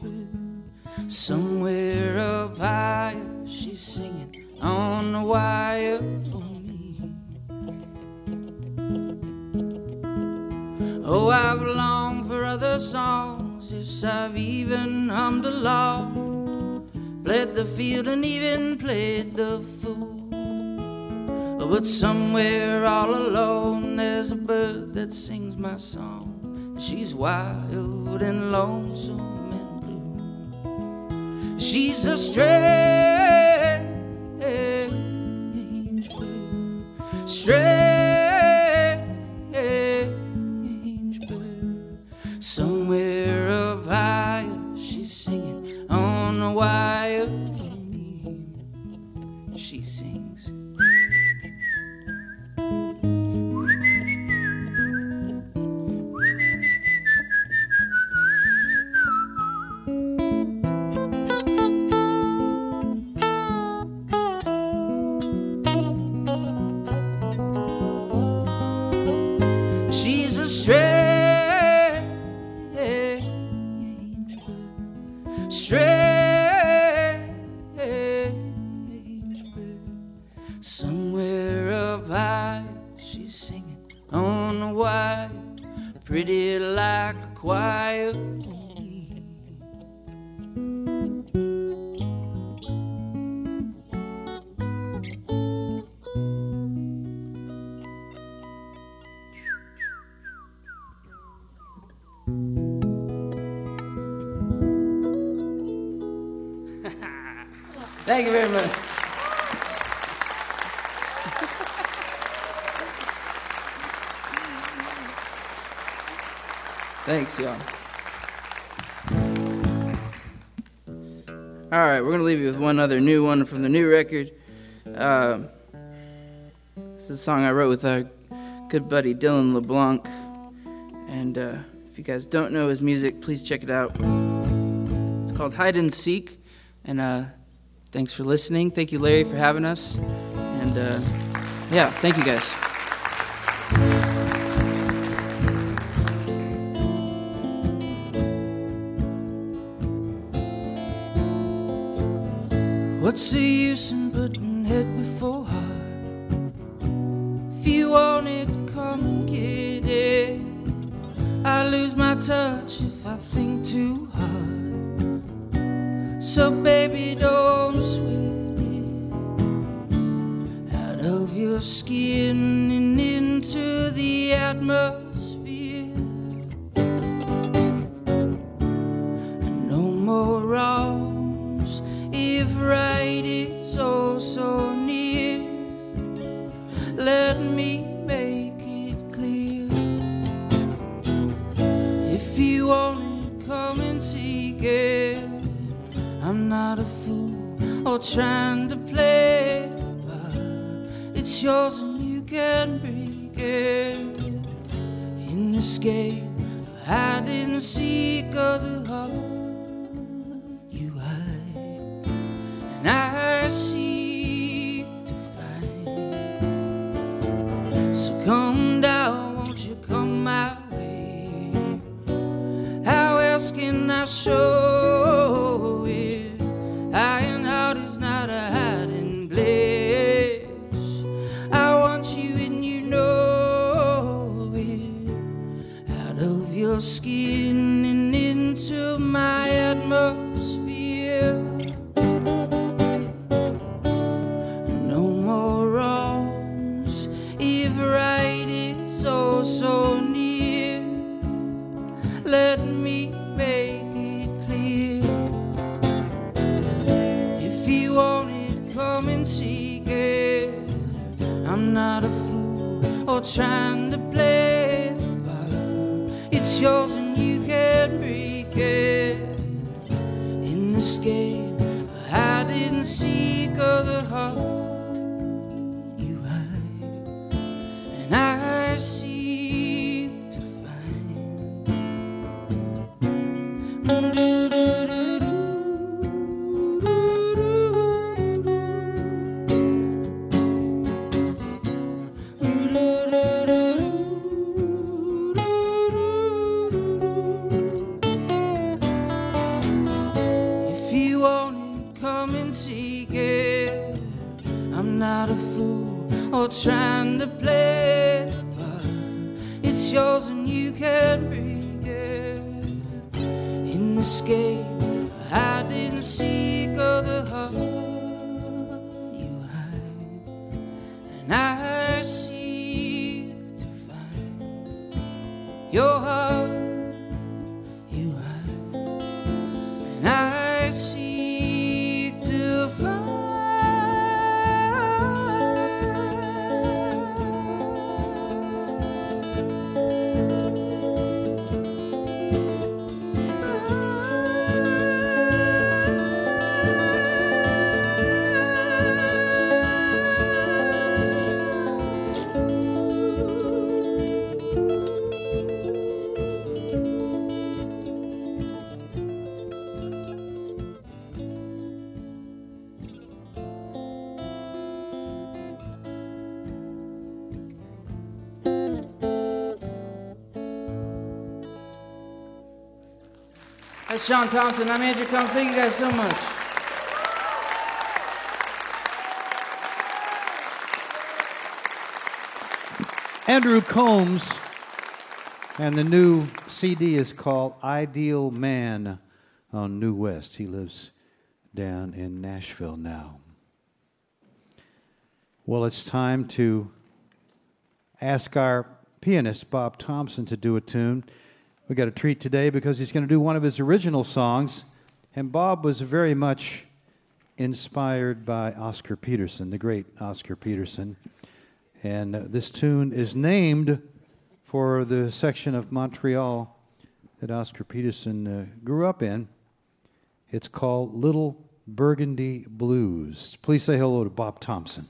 bird. Somewhere up higher, she's singing on the wire Oh, I've longed for other songs. Yes, I've even hummed along, bled the field and even played the fool. Oh, but somewhere all alone, there's a bird that sings my song. She's wild and lonesome and blue. She's a strange strange. somewhere one other new one from the new record. Uh, this is a song I wrote with our good buddy Dylan LeBlanc. And uh, if you guys don't know his music, please check it out. It's called Hide and Seek. And uh, thanks for listening. Thank you, Larry, for having us. And uh, yeah, thank you guys. escape. I didn't seek other harm you hide, and I. That's Sean Thompson. I'm Andrew Combs. Thank you guys so much. Andrew Combs, and the new CD is called Ideal Man on New West. He lives down in Nashville now. Well, it's time to ask our pianist, Bob Thompson, to do a tune. We got a treat today because he's going to do one of his original songs. And Bob was very much inspired by Oscar Peterson, the great Oscar Peterson. And uh, this tune is named for the section of Montreal that Oscar Peterson uh, grew up in. It's called Little Burgundy Blues. Please say hello to Bob Thompson.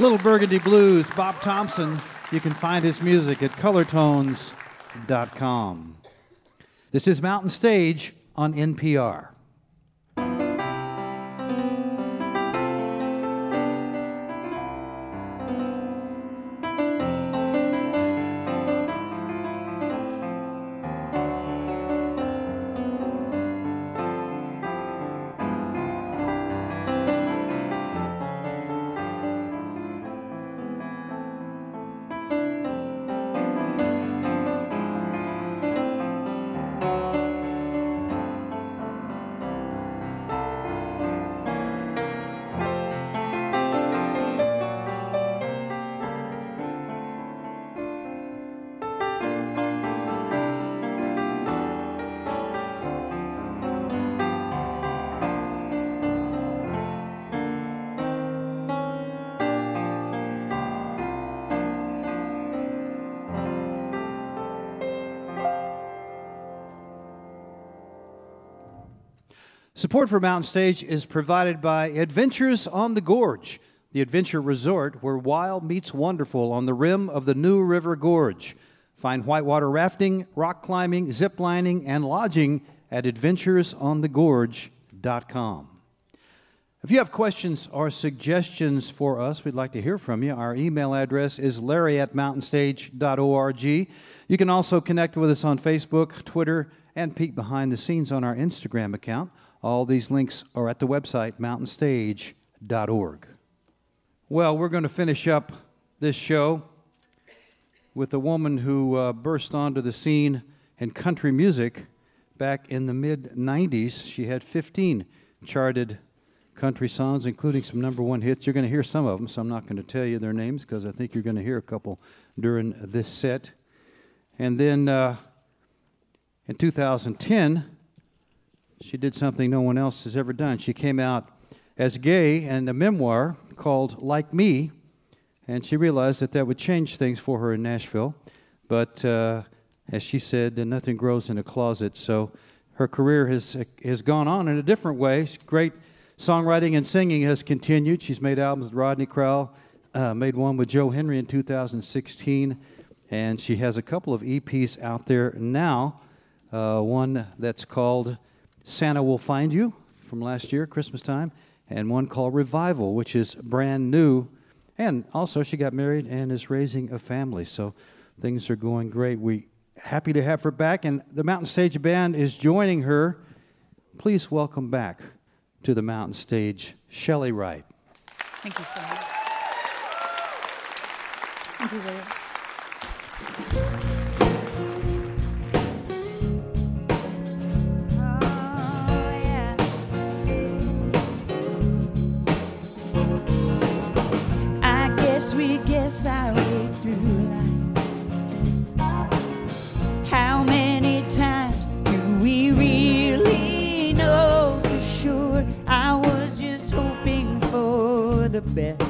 Little Burgundy Blues, Bob Thompson. You can find his music at colortones.com. This is Mountain Stage on NPR. Support for Mountain Stage is provided by Adventures on the Gorge, the adventure resort where wild meets wonderful on the rim of the New River Gorge. Find whitewater rafting, rock climbing, zip lining, and lodging at adventuresonthegorge.com. If you have questions or suggestions for us, we'd like to hear from you. Our email address is larry at mountainstage.org. You can also connect with us on Facebook, Twitter, and peek behind the scenes on our Instagram account. All these links are at the website mountainstage.org. Well, we're going to finish up this show with a woman who uh, burst onto the scene in country music back in the mid 90s. She had 15 charted country songs, including some number one hits. You're going to hear some of them, so I'm not going to tell you their names because I think you're going to hear a couple during this set. And then uh, in 2010, she did something no one else has ever done. She came out as gay in a memoir called Like Me, and she realized that that would change things for her in Nashville. But uh, as she said, nothing grows in a closet. So her career has, has gone on in a different way. Great songwriting and singing has continued. She's made albums with Rodney Crowell, uh, made one with Joe Henry in 2016, and she has a couple of EPs out there now. Uh, one that's called Santa Will Find You from last year, Christmas time, and one called Revival, which is brand new. And also, she got married and is raising a family, so things are going great. We happy to have her back, and the Mountain Stage Band is joining her. Please welcome back to the Mountain Stage, Chely Wright. Thank you so much. Thank you. Guess our way through life. How many times do we really know for sure? I was just hoping for the best.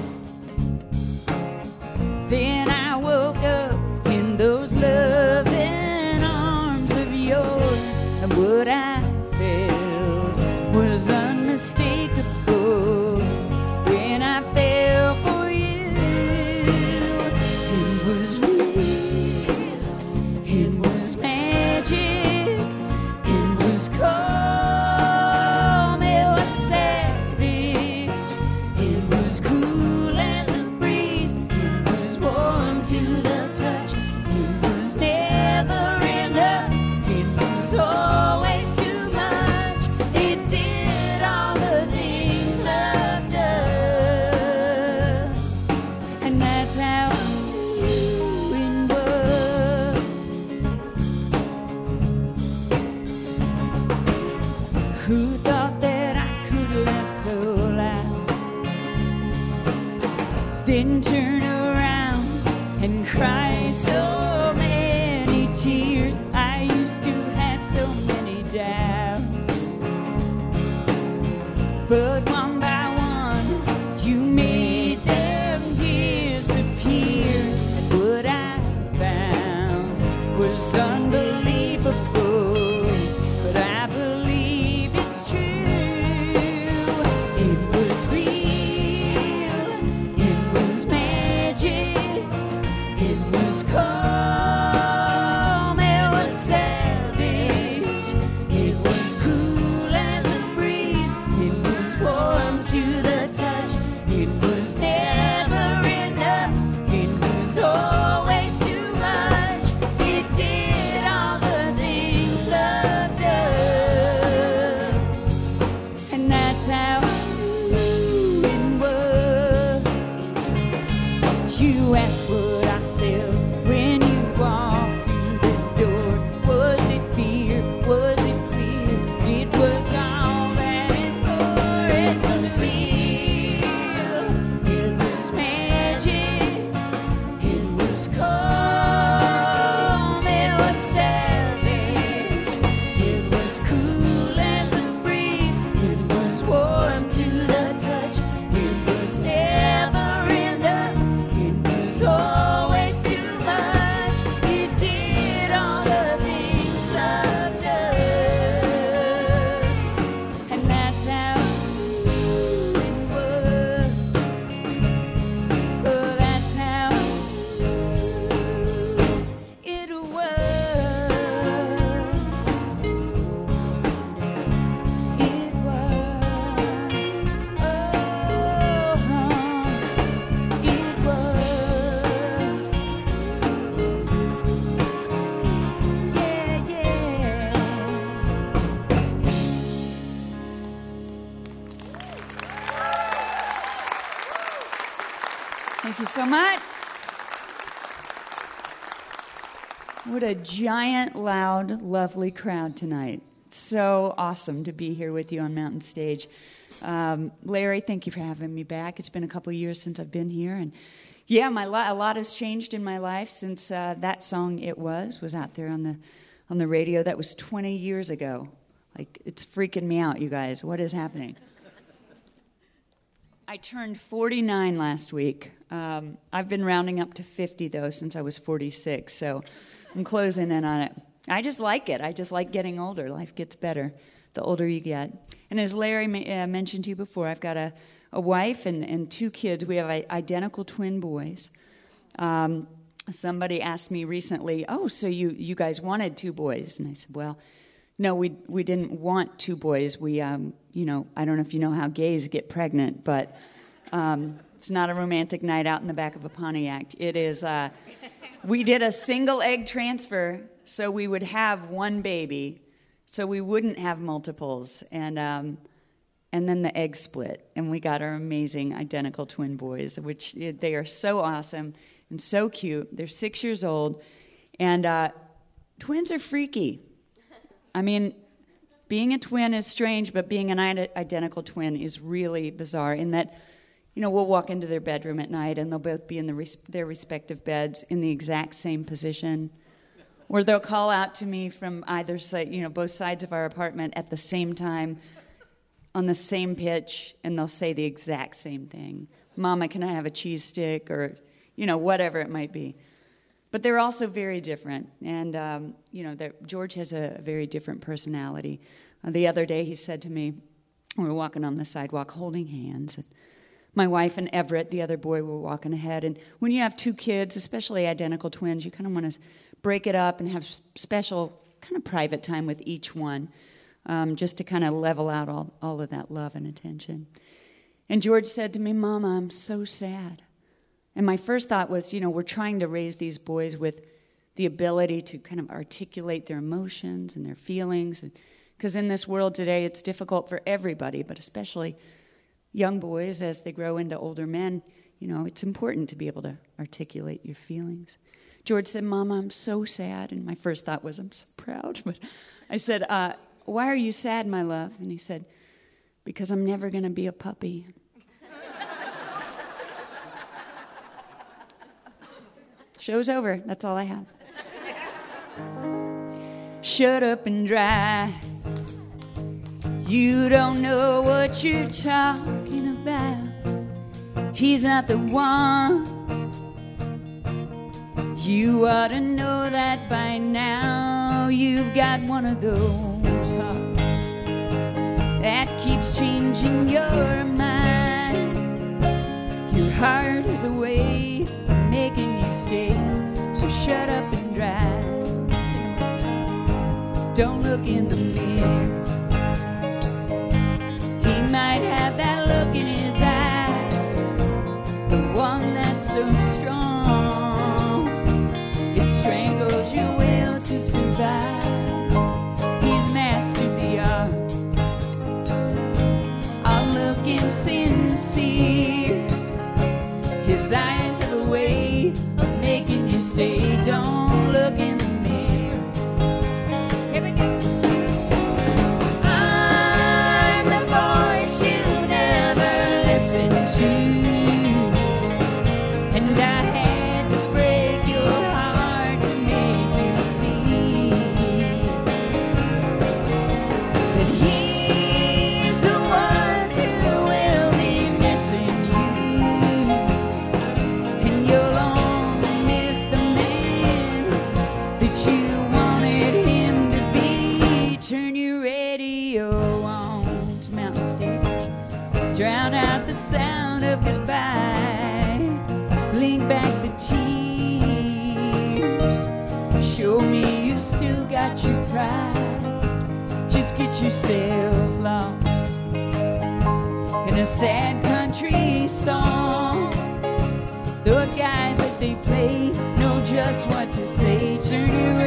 So much. What a giant, loud, lovely crowd tonight. So awesome to be here with you on Mountain Stage. Um, Larry, thank you for having me back. It's been a couple years since I've been here, and yeah, my li- a lot has changed in my life since uh, that song "It Was" was out there on the on the radio. That was 20 years ago. Like it's freaking me out, you guys. What is happening? I turned 49 last week. Um, I've been rounding up to 50 though since I was 46, so I'm closing in on it. I just like it. I just like getting older. Life gets better the older you get. And as Larry uh, mentioned to you before, I've got a, a wife and, and two kids. We have identical twin boys. Um, somebody asked me recently, "Oh, so you you guys wanted two boys?" And I said, "Well, no, we we didn't want two boys. We, um, you know, I don't know if you know how gays get pregnant, but um, it's not a romantic night out in the back of a Pontiac. It is. Uh, we did a single egg transfer, so we would have one baby, so we wouldn't have multiples, and um, and then the egg split, and we got our amazing identical twin boys, which they are so awesome and so cute. They're six years old, and uh, twins are freaky. I mean, being a twin is strange, but being an identical twin is really bizarre in that, you know, we'll walk into their bedroom at night and they'll both be in the res- their respective beds in the exact same position. Or they'll call out to me from either side, you know, both sides of our apartment at the same time on the same pitch and they'll say the exact same thing. Mama, can I have a cheese stick? Or, you know, whatever it might be. But they're also very different. And, um, you know, George has a very different personality. Uh, the other day he said to me, we were walking on the sidewalk holding hands. And my wife and Everett, the other boy, were walking ahead. And when you have two kids, especially identical twins, you kind of want to break it up and have special kind of private time with each one um, just to kind of level out all, all of that love and attention. And George said to me, Mama, I'm so sad. And my first thought was, you know, we're trying to raise these boys with the ability to kind of articulate their emotions and their feelings. Because in this world today, it's difficult for everybody, but especially young boys as they grow into older men. You know, it's important to be able to articulate your feelings. George said, Mama, I'm so sad. And my first thought was, I'm so proud. But I said, uh, Why are you sad, my love? And he said, Because I'm never going to be a puppy. Show's over. That's all I have. Shut up and dry. You don't know what you're talking about. He's not the one. You ought to know that by now. You've got one of those hearts that keeps changing your mind. Your heart is a you stay. So shut up and drive. Don't look in the mirror. He might have that look in his eyes, the one that's so strong. On to Mountain Stage. Drown out the sound of goodbye. Blink back the tears. Show me you still got your pride. Just get yourself lost in a sad country song. Those guys that they play know just what to say. to your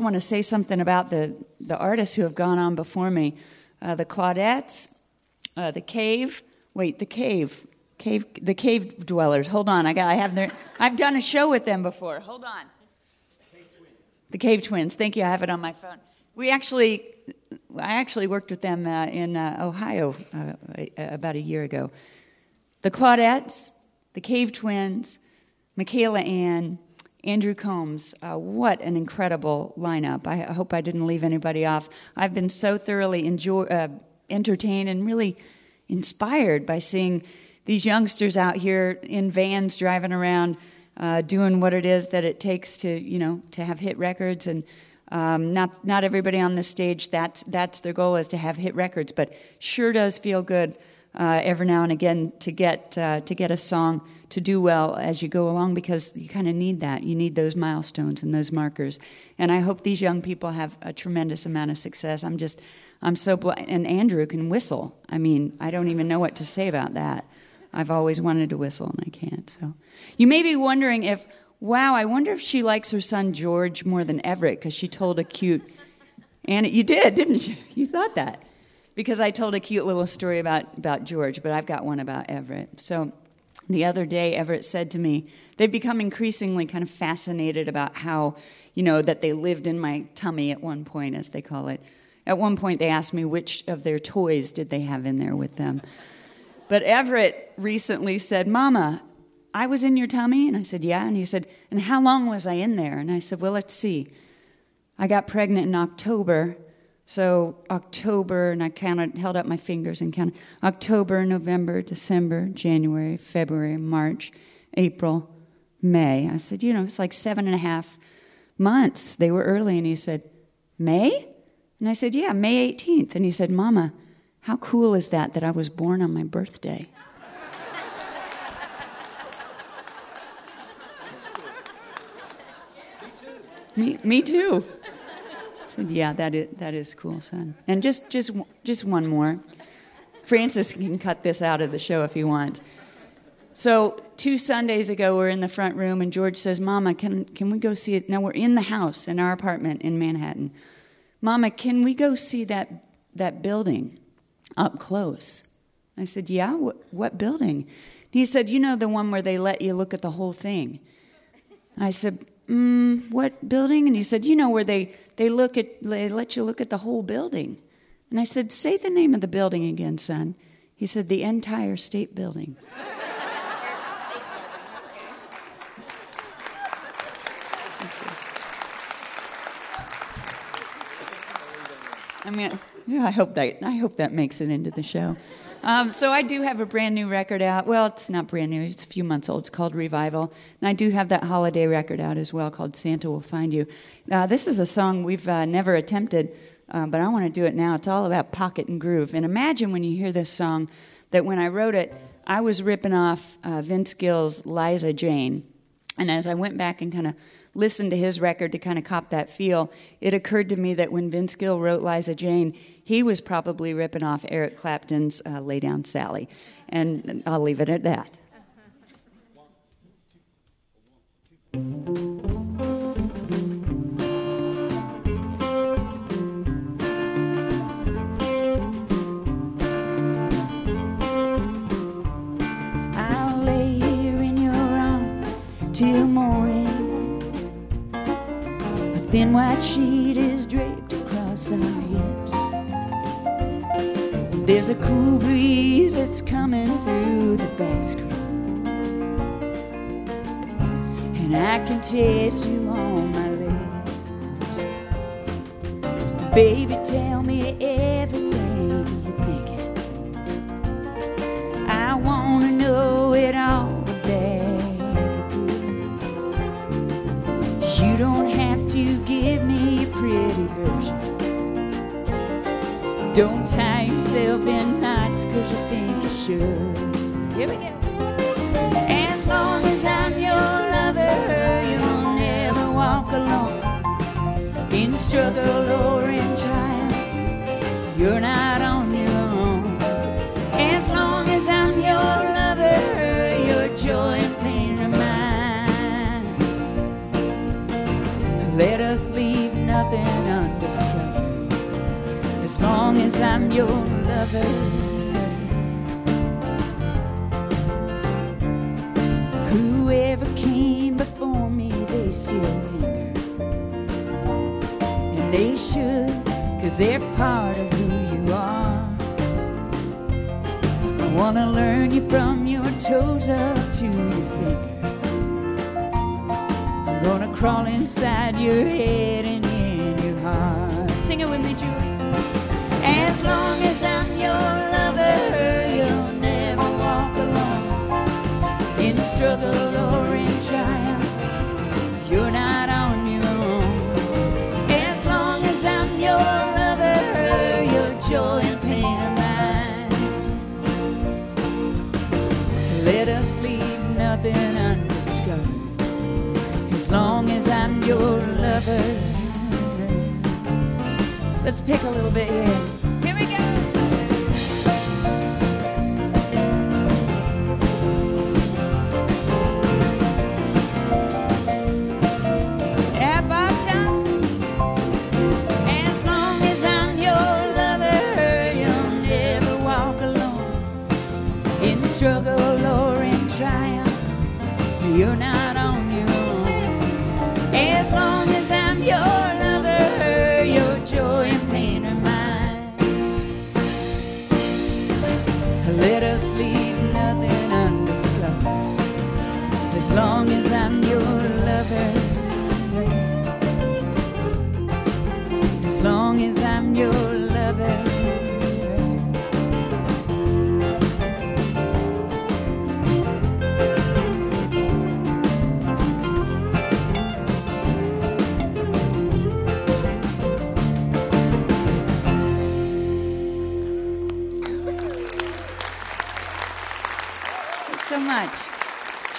want to say something about the, the artists who have gone on before me. Uh, the Claudettes, uh, the Cave. Wait, the Cave. Cave. The Cave Dwellers. Hold on, I got. I have their. I've done a show with them before. Hold on. The Cave Twins. Thank you. I have it on my phone. We actually, I actually worked with them uh, in uh, Ohio uh, about a year ago. The Claudettes, the Cave Twins, Michaela Anne, Andrew Combs. Uh, what an incredible lineup. I hope I didn't leave anybody off. I've been so thoroughly enjoy, uh, entertained and really inspired by seeing these youngsters out here in vans driving around uh, doing what it is that it takes to, you know, to have hit records and um, not not everybody on the stage. That's that's their goal is to have hit records, but sure does feel good uh, every now and again to get uh, to get a song to do well as you go along because you kind of need that. You need those milestones and those markers. And I hope these young people have a tremendous amount of success. I'm just I'm so bl- and Andrew can whistle. I mean, I don't even know what to say about that. I've always wanted to whistle and I can't. So you may be wondering if wow, I wonder if she likes her son George more than Everett because she told a cute and you did, didn't you? You thought that. Because I told a cute little story about, about George, but I've got one about Everett. So the other day, Everett said to me, they've become increasingly kind of fascinated about how, you know, that they lived in my tummy at one point, as they call it. At one point, they asked me which of their toys did they have in there with them. But Everett recently said, Mama, I was in your tummy? And I said, Yeah. And he said, And how long was I in there? And I said, Well, let's see. I got pregnant in October. So October, and I counted, held up my fingers and counted October, November, December, January, February, March, April, May. I said, you know, it's like seven and a half months. They were early, and he said, May? And I said, yeah, May 18th. And he said, Mama, how cool is that that I was born on my birthday? Me, me too. Said, yeah, that is, that is cool, son. And just, just, just one more. Francis can cut this out of the show if he wants. So two Sundays ago, we're in the front room, and George says, "Mama, can can we go see it?" Now we're in the house in our apartment in Manhattan. Mama, can we go see that that building up close? I said, "Yeah. What, what building?" He said, "You know the one where they let you look at the whole thing." I said, mm, "What building?" And he said, "You know where they they look at they let you look at the whole building." And I said, "Say the name of the building again, son." He said, "The entire State Building." I mean, yeah, I hope that I hope that makes it into the show. Um, so I do have a brand new record out. Well, it's not brand new; it's a few months old. It's called Revival, and I do have that holiday record out as well, called Santa Will Find You. Uh, this is a song we've uh, never attempted, uh, but I want to do it now. It's all about pocket and groove. And imagine when you hear this song, that when I wrote it, I was ripping off uh, Vince Gill's "Liza Jane," and as I went back and kind of listened to his record to kind of cop that feel, it occurred to me that when Vince Gill wrote Liza Jane, he was probably ripping off Eric Clapton's uh, Lay Down Sally. And I'll leave it at that. I'll lay here in your arms till morning. A thin white sheet is draped across our. There's a cool breeze that's coming through the back screen. and I can taste you on my lips. Baby, tell me everything you're thinking. I wanna know it all, bad. You don't have to give me a pretty version. Don't tie yourself in knots cause you think you should. Here we go. As long as I'm your lover, you'll never walk alone. In struggle or in triumph, you're not on your own. As long as I'm your lover, your joy and pain are mine. Let us leave nothing undiscovered. As long as I'm your Whoever came before me, they still linger. And they should, cause they're part of who you are. I wanna learn you from your toes up to your fingers. I'm gonna crawl inside your head and in your heart. Sing it with me, Julie. As long as I'm your lover, you'll never walk alone. In struggle or in triumph, you're not on your own. As long as I'm your lover, your joy and pain are mine. Let us leave nothing undiscovered. As long as I'm your lover. Let's pick a little bit here.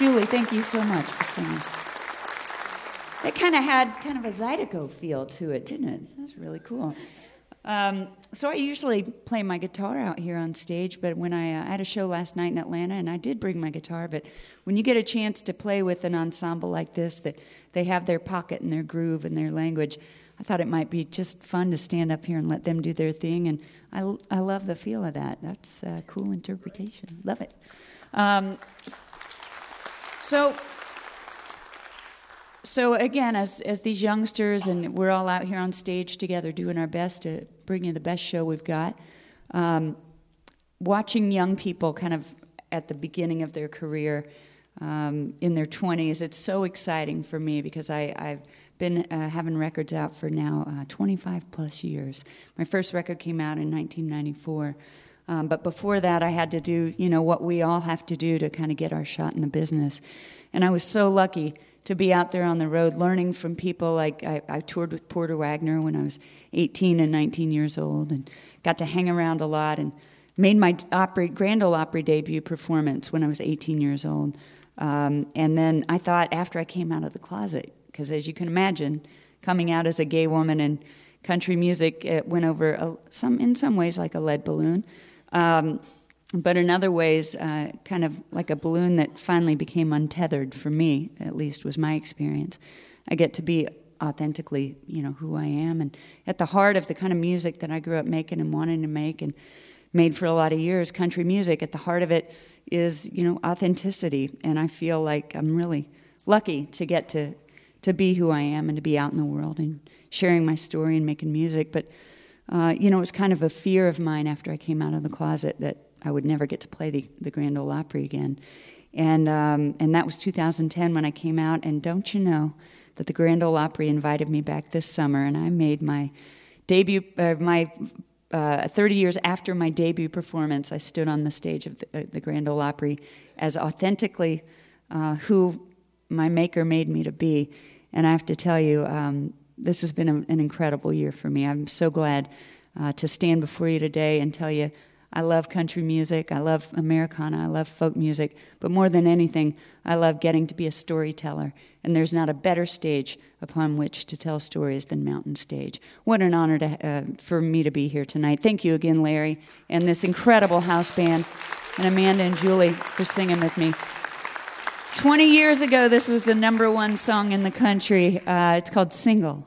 Julie, thank you so much for singing. It kind of had kind of a Zydeco feel to it, didn't it? That's really cool. Um, so I usually play my guitar out here on stage, but when I, uh, I had a show last night in Atlanta, and I did bring my guitar, but when you get a chance to play with an ensemble like this, that they have their pocket and their groove and their language, I thought it might be just fun to stand up here and let them do their thing, and I, I love the feel of that. That's a cool interpretation. Love it. Um, so, so again, as as these youngsters, and we're all out here on stage together, doing our best to bring you the best show we've got. Um, watching young people kind of at the beginning of their career, um, in their 20s, it's so exciting for me because I, I've been uh, having records out for now uh, 25 plus years. My first record came out in 1994. Um, but before that, I had to do, you know, what we all have to do to kind of get our shot in the business. And I was so lucky to be out there on the road learning from people like I, I toured with Porter Wagoner when I was 18 and 19 years old and got to hang around a lot and made my Grand Ole Opry debut performance when I was 18 years old. Um, and then I thought after I came out of the closet, because as you can imagine, coming out as a gay woman and country music it went over a, some in some ways like a lead balloon. Um, but in other ways, uh, kind of like a balloon that finally became untethered for me, at least was my experience. I get to be authentically, you know, who I am, and at the heart of the kind of music that I grew up making and wanting to make, and made for a lot of years, country music. At the heart of it is, you know, authenticity, and I feel like I'm really lucky to get to to be who I am and to be out in the world and sharing my story and making music. But uh, you know, it was kind of a fear of mine after I came out of the closet that I would never get to play the, the Grand Ole Opry again. And, um, and that was 2010 when I came out. And don't you know that the Grand Ole Opry invited me back this summer, and I made my debut, uh, my uh, 30 years after my debut performance, I stood on the stage of the, uh, the Grand Ole Opry as authentically uh, who my maker made me to be. And I have to tell you, um, this has been an incredible year for me. I'm so glad uh, to stand before you today and tell you I love country music, I love Americana, I love folk music, but more than anything, I love getting to be a storyteller. And there's not a better stage upon which to tell stories than Mountain Stage. What an honor to, uh, for me to be here tonight. Thank you again, Larry, and this incredible house band, and Amanda and Julie for singing with me. 20 years ago, this was the number one song in the country. Uh, it's called Single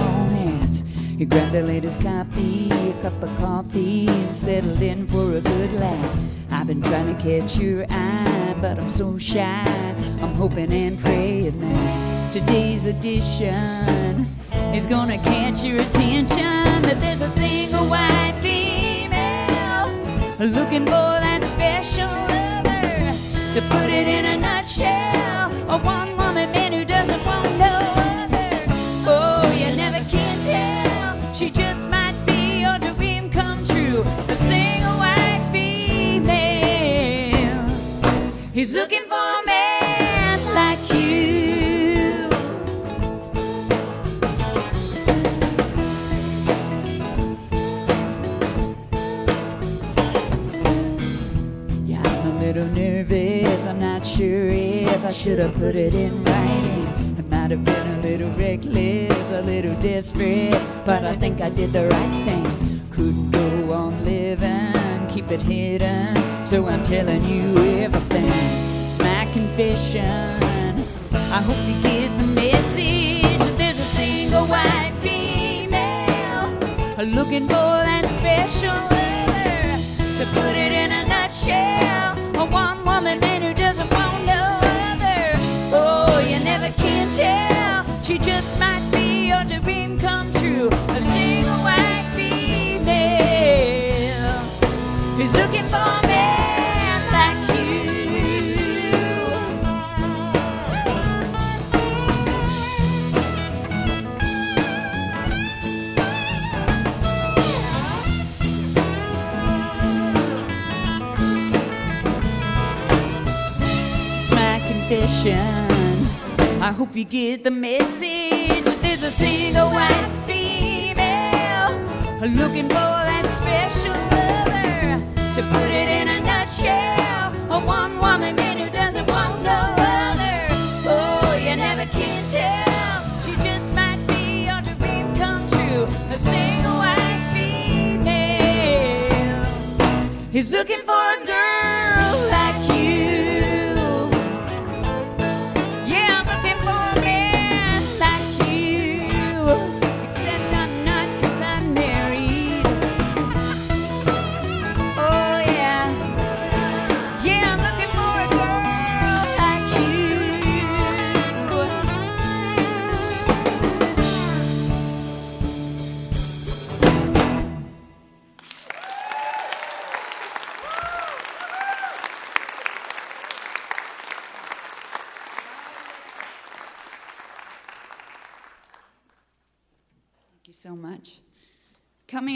romance. You grab the latest copy, a cup of coffee, and settle in for a good laugh. I've been trying to catch your eye, but I'm so shy. I'm hoping and praying that today's edition is gonna catch your attention. That there's a single white female looking for that special lover. To put it in a nutshell, a one He's looking for a man like you. Yeah, I'm a little nervous. I'm not sure if I should have put it in writing. I might have been a little reckless, a little desperate, but I think I did the right thing. Couldn't go on living, keep it hidden, so I'm telling you everything. It's. I hope you get the message. There's a single white female looking for that special lover. To put it in a nutshell, a one woman man who doesn't want no other. Oh, you never can tell. She just might be your dream come true. A single white female who's looking for I hope you get the message. There's a single white female looking for that special lover. To put it in a nutshell, a one woman man who doesn't want no other. Oh, you never can tell. She just might be your dream come true. A single white female. He's looking for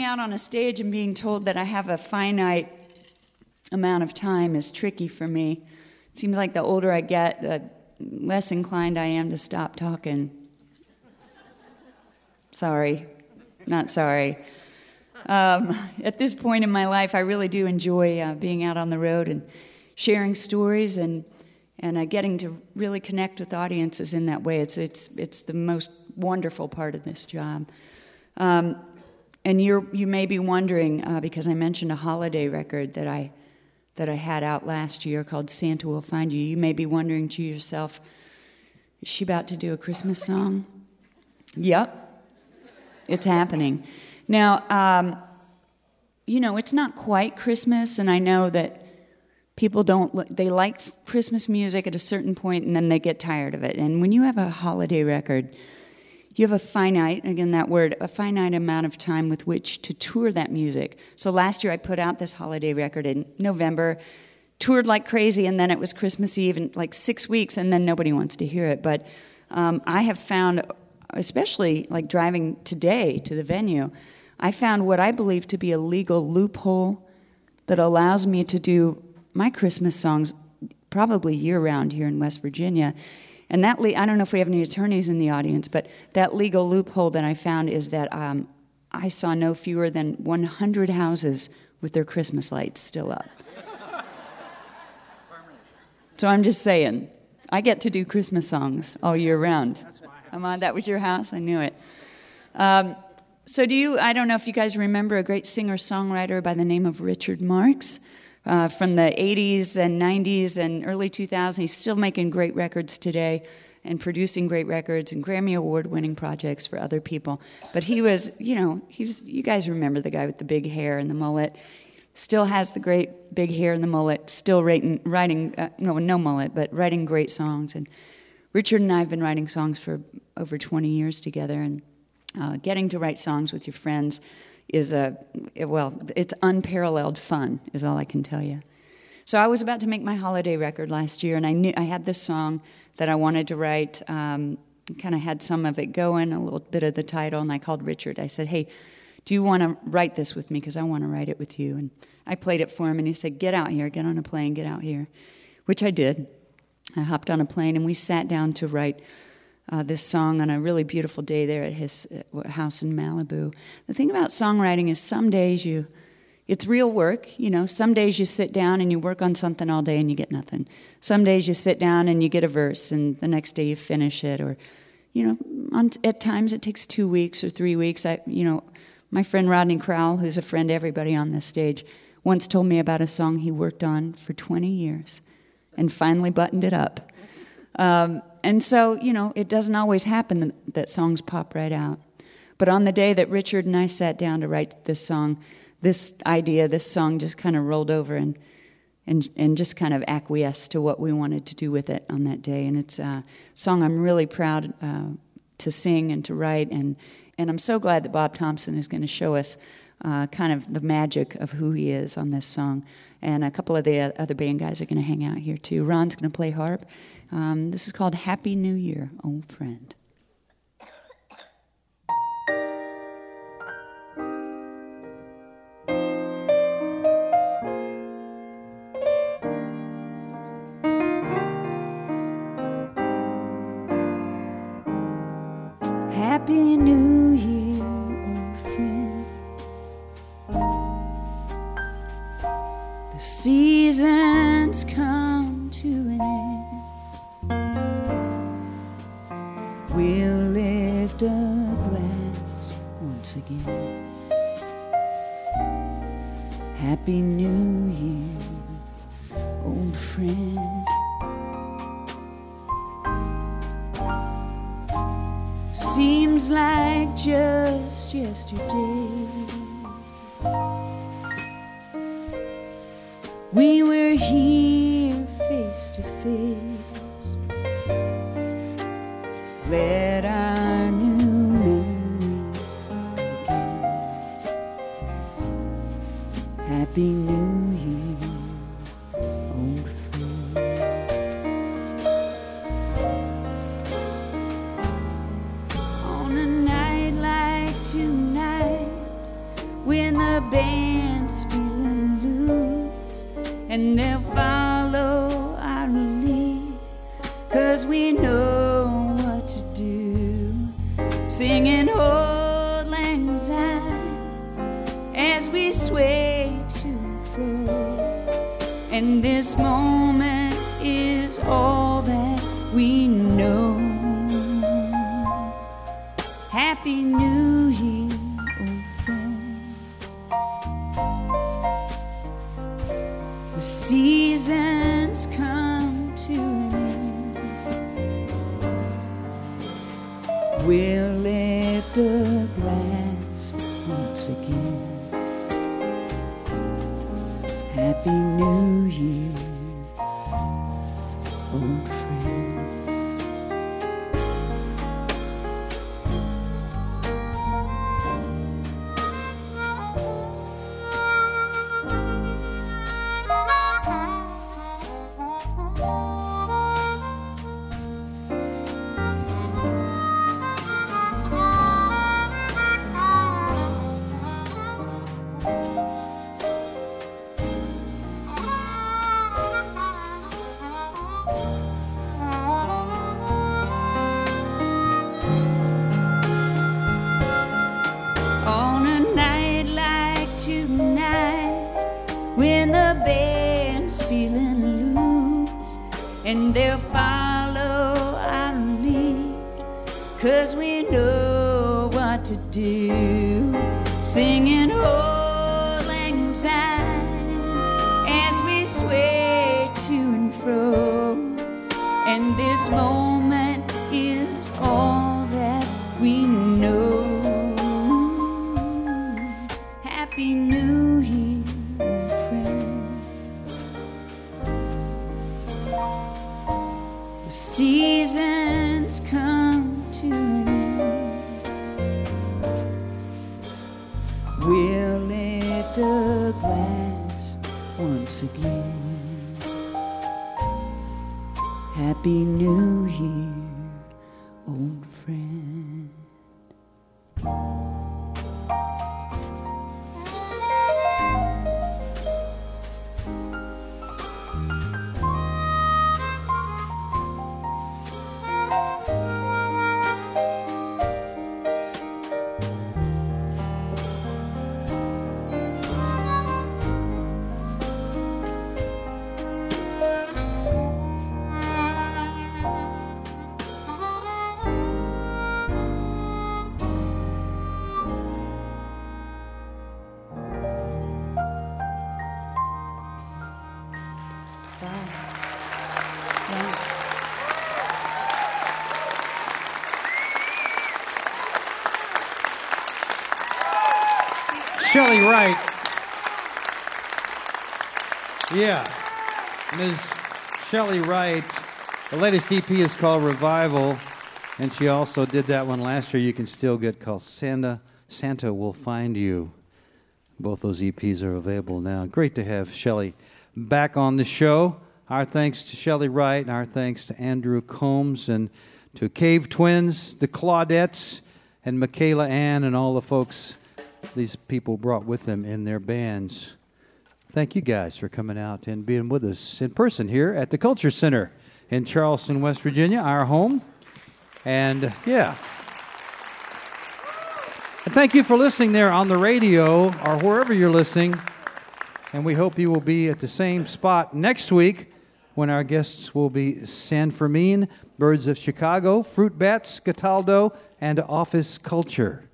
out on a stage and being told that I have a finite amount of time is tricky for me. It seems like the older I get, the less inclined I am to stop talking. Sorry, not sorry. Um, at this point in my life, I really do enjoy uh, being out on the road and sharing stories and and uh, getting to really connect with audiences in that way. It's it's it's the most wonderful part of this job. Um, and you you may be wondering uh, because I mentioned a holiday record that I that I had out last year called Santa Will Find You. You may be wondering to yourself, is she about to do a Christmas song? Yep, it's happening. Now, um, you know, it's not quite Christmas, and I know that people don't they like christmas music at a certain point and then they get tired of it and when you have a holiday record you have a finite again that word a finite amount of time with which to tour that music so last year i put out this holiday record in november toured like crazy and then it was christmas eve in like six weeks and then nobody wants to hear it but um, i have found especially like driving today to the venue i found what i believe to be a legal loophole that allows me to do my Christmas songs probably year round here in West Virginia. And that, le- I don't know if we have any attorneys in the audience, but that legal loophole that I found is that um, I saw no fewer than 100 houses with their Christmas lights still up. so I'm just saying, I get to do Christmas songs all year round. Come on, that was your house? I knew it. Um, so, do you, I don't know if you guys remember a great singer songwriter by the name of Richard Marx uh, from the 80s and 90s and early 2000s. He's still making great records today and producing great records and Grammy Award winning projects for other people. But he was, you know, he was, you guys remember the guy with the big hair and the mullet. Still has the great big hair and the mullet, still writing, writing uh, no, no mullet, but writing great songs. And Richard and I have been writing songs for over 20 years together. And uh, getting to write songs with your friends is a well it's unparalleled fun is all i can tell you. So i was about to make my holiday record last year and i knew i had this song that i wanted to write um, kind of had some of it going a little bit of the title and i called richard. I said hey do you want to write this with me? Because i want to write it with you and i played it for him and he said get out here get on a plane get out here which i did. I hopped on a plane and we sat down to write uh, this song on a really beautiful day there at his uh, house in Malibu. The thing about songwriting is some days you, it's real work. You know, some days you sit down and you work on something all day and you get nothing. Some days you sit down and you get a verse and the next day you finish it. Or, you know, on, at times it takes two weeks or three weeks. I, you know, my friend Rodney Crowell, who's a friend to everybody on this stage, once told me about a song he worked on for 20 years and finally buttoned it up. Um, and so, you know, it doesn't always happen that, songs pop right out. But on the day that Richard and I sat down to write this song, this idea, this song just kind of rolled over and, and, and just kind of acquiesced to what we wanted to do with it on that day. And it's a song I'm really proud uh, to sing and to write. And, and I'm so glad that Bob Thompson is going to show us uh, kind of the magic of who he is on this song. And a couple of the other band guys are going to hang out here too. Ron's going to play harp. Um, this is called Happy New Year, Old Friend. The seasons come to an end. We'll lift a glass once again. Happy New Yeah. Ms. Chely Wright. The latest EP is called Revival, and she also did that one last year. You can still get called Santa. Santa will find you. Both those EPs are available now. Great to have Chely back on the show. Our thanks to Chely Wright, and our thanks to Andrew Combs and to Cave Twins, the Claudettes, and Michaela Anne, and all the folks these people brought with them in their bands. Thank you guys for coming out and being with us in person here at the Culture Center in Charleston, West Virginia, our home. And yeah. And thank you for listening there on the radio or wherever you're listening. And we hope you will be at the same spot next week when our guests will be San Fermin, Birds of Chicago, Fruit Bats, Cataldo, and Office Culture.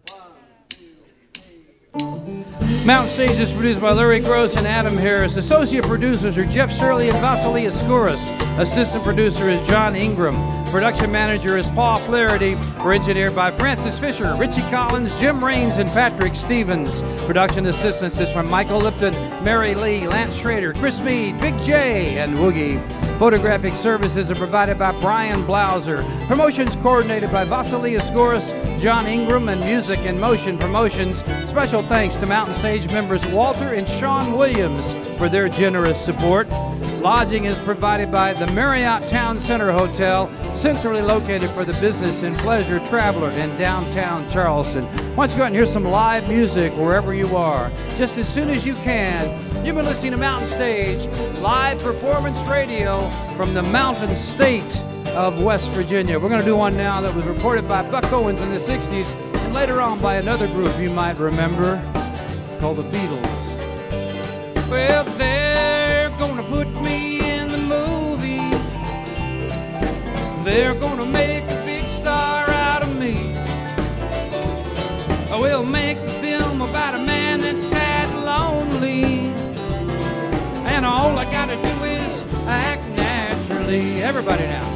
Mountain Stage is produced by Larry Groce and Adam Harris. Associate producers are Jeff Shirley and Vasily Skouras. Assistant producer is John Ingram. Production manager is Paul Flaherty. We're engineered by Francis Fisher, Richie Collins, Jim Raines, and Patrick Stevens. Production assistance is from Michael Lipton, Mary Lee, Lance Schrader, Chris Mead, Big J, and Woogie. Photographic services are provided by Brian Blauser. Promotions coordinated by Vasily Skouras, John Ingram, and Music and Motion Promotions. Special thanks to Mountain Stage members Walter and Sean Williams for their generous support. Lodging is provided by the Marriott Town Center Hotel, centrally located for the business and pleasure traveler in downtown Charleston. Why don't you go out and hear some live music wherever you are, just as soon as you can. You've been listening to Mountain Stage, live performance radio from the Mountain State of West Virginia. We're going to do one now that was recorded by Buck Owens in the 60s and later on by another group you might remember called the Beatles. Well, they're gonna put me They're gonna make a big star out of me. We'll make a film about a man that's sad and lonely. And all I gotta do is act naturally. Everybody now.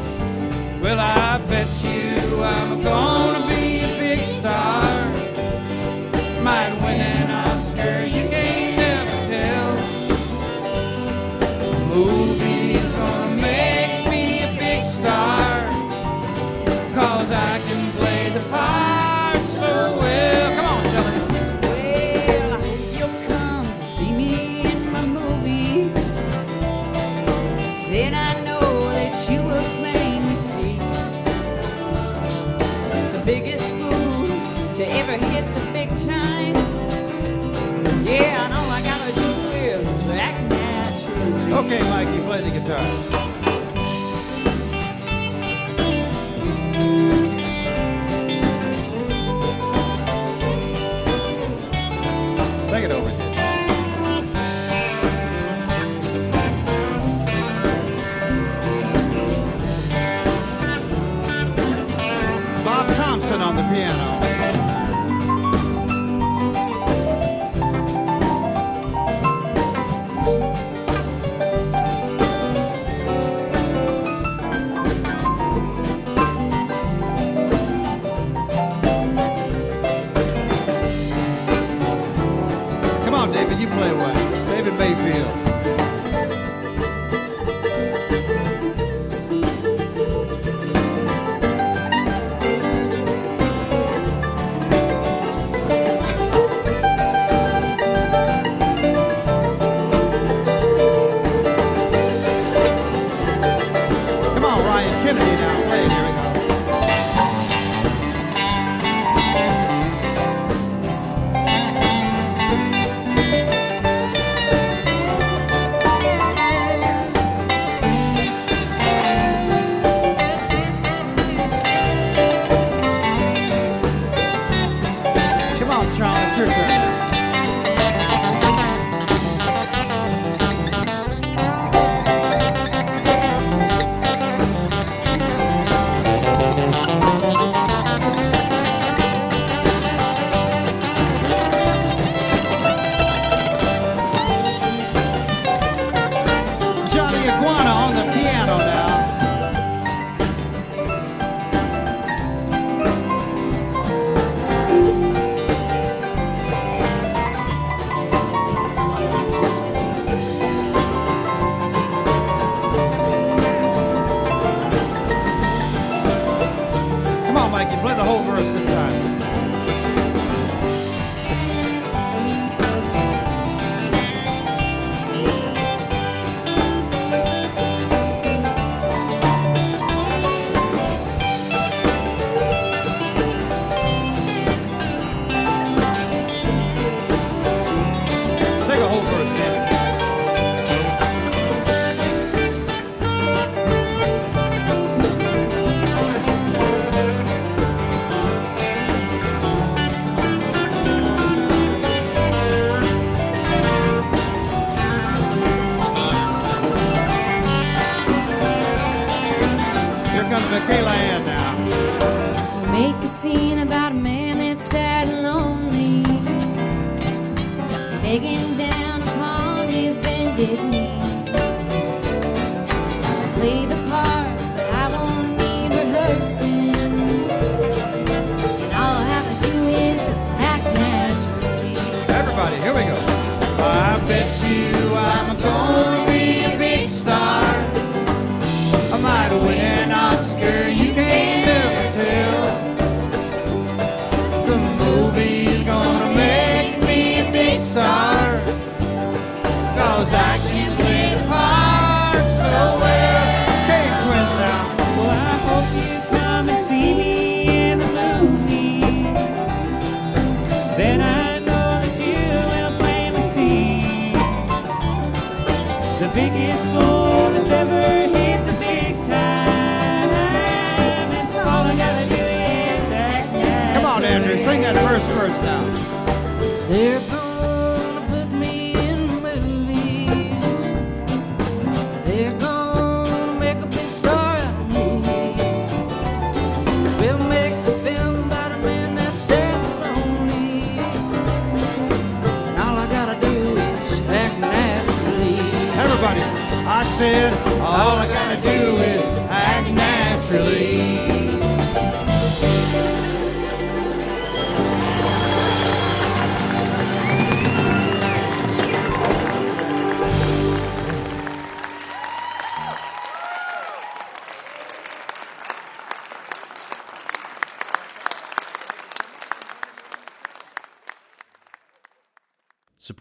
Well, I bet you I'm gonna be a big star. Might win Okay, Mikey, play the guitar.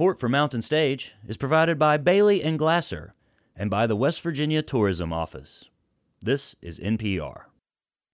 Support for Mountain Stage is provided by Bailey and Glasser and by the West Virginia Tourism Office. This is NPR.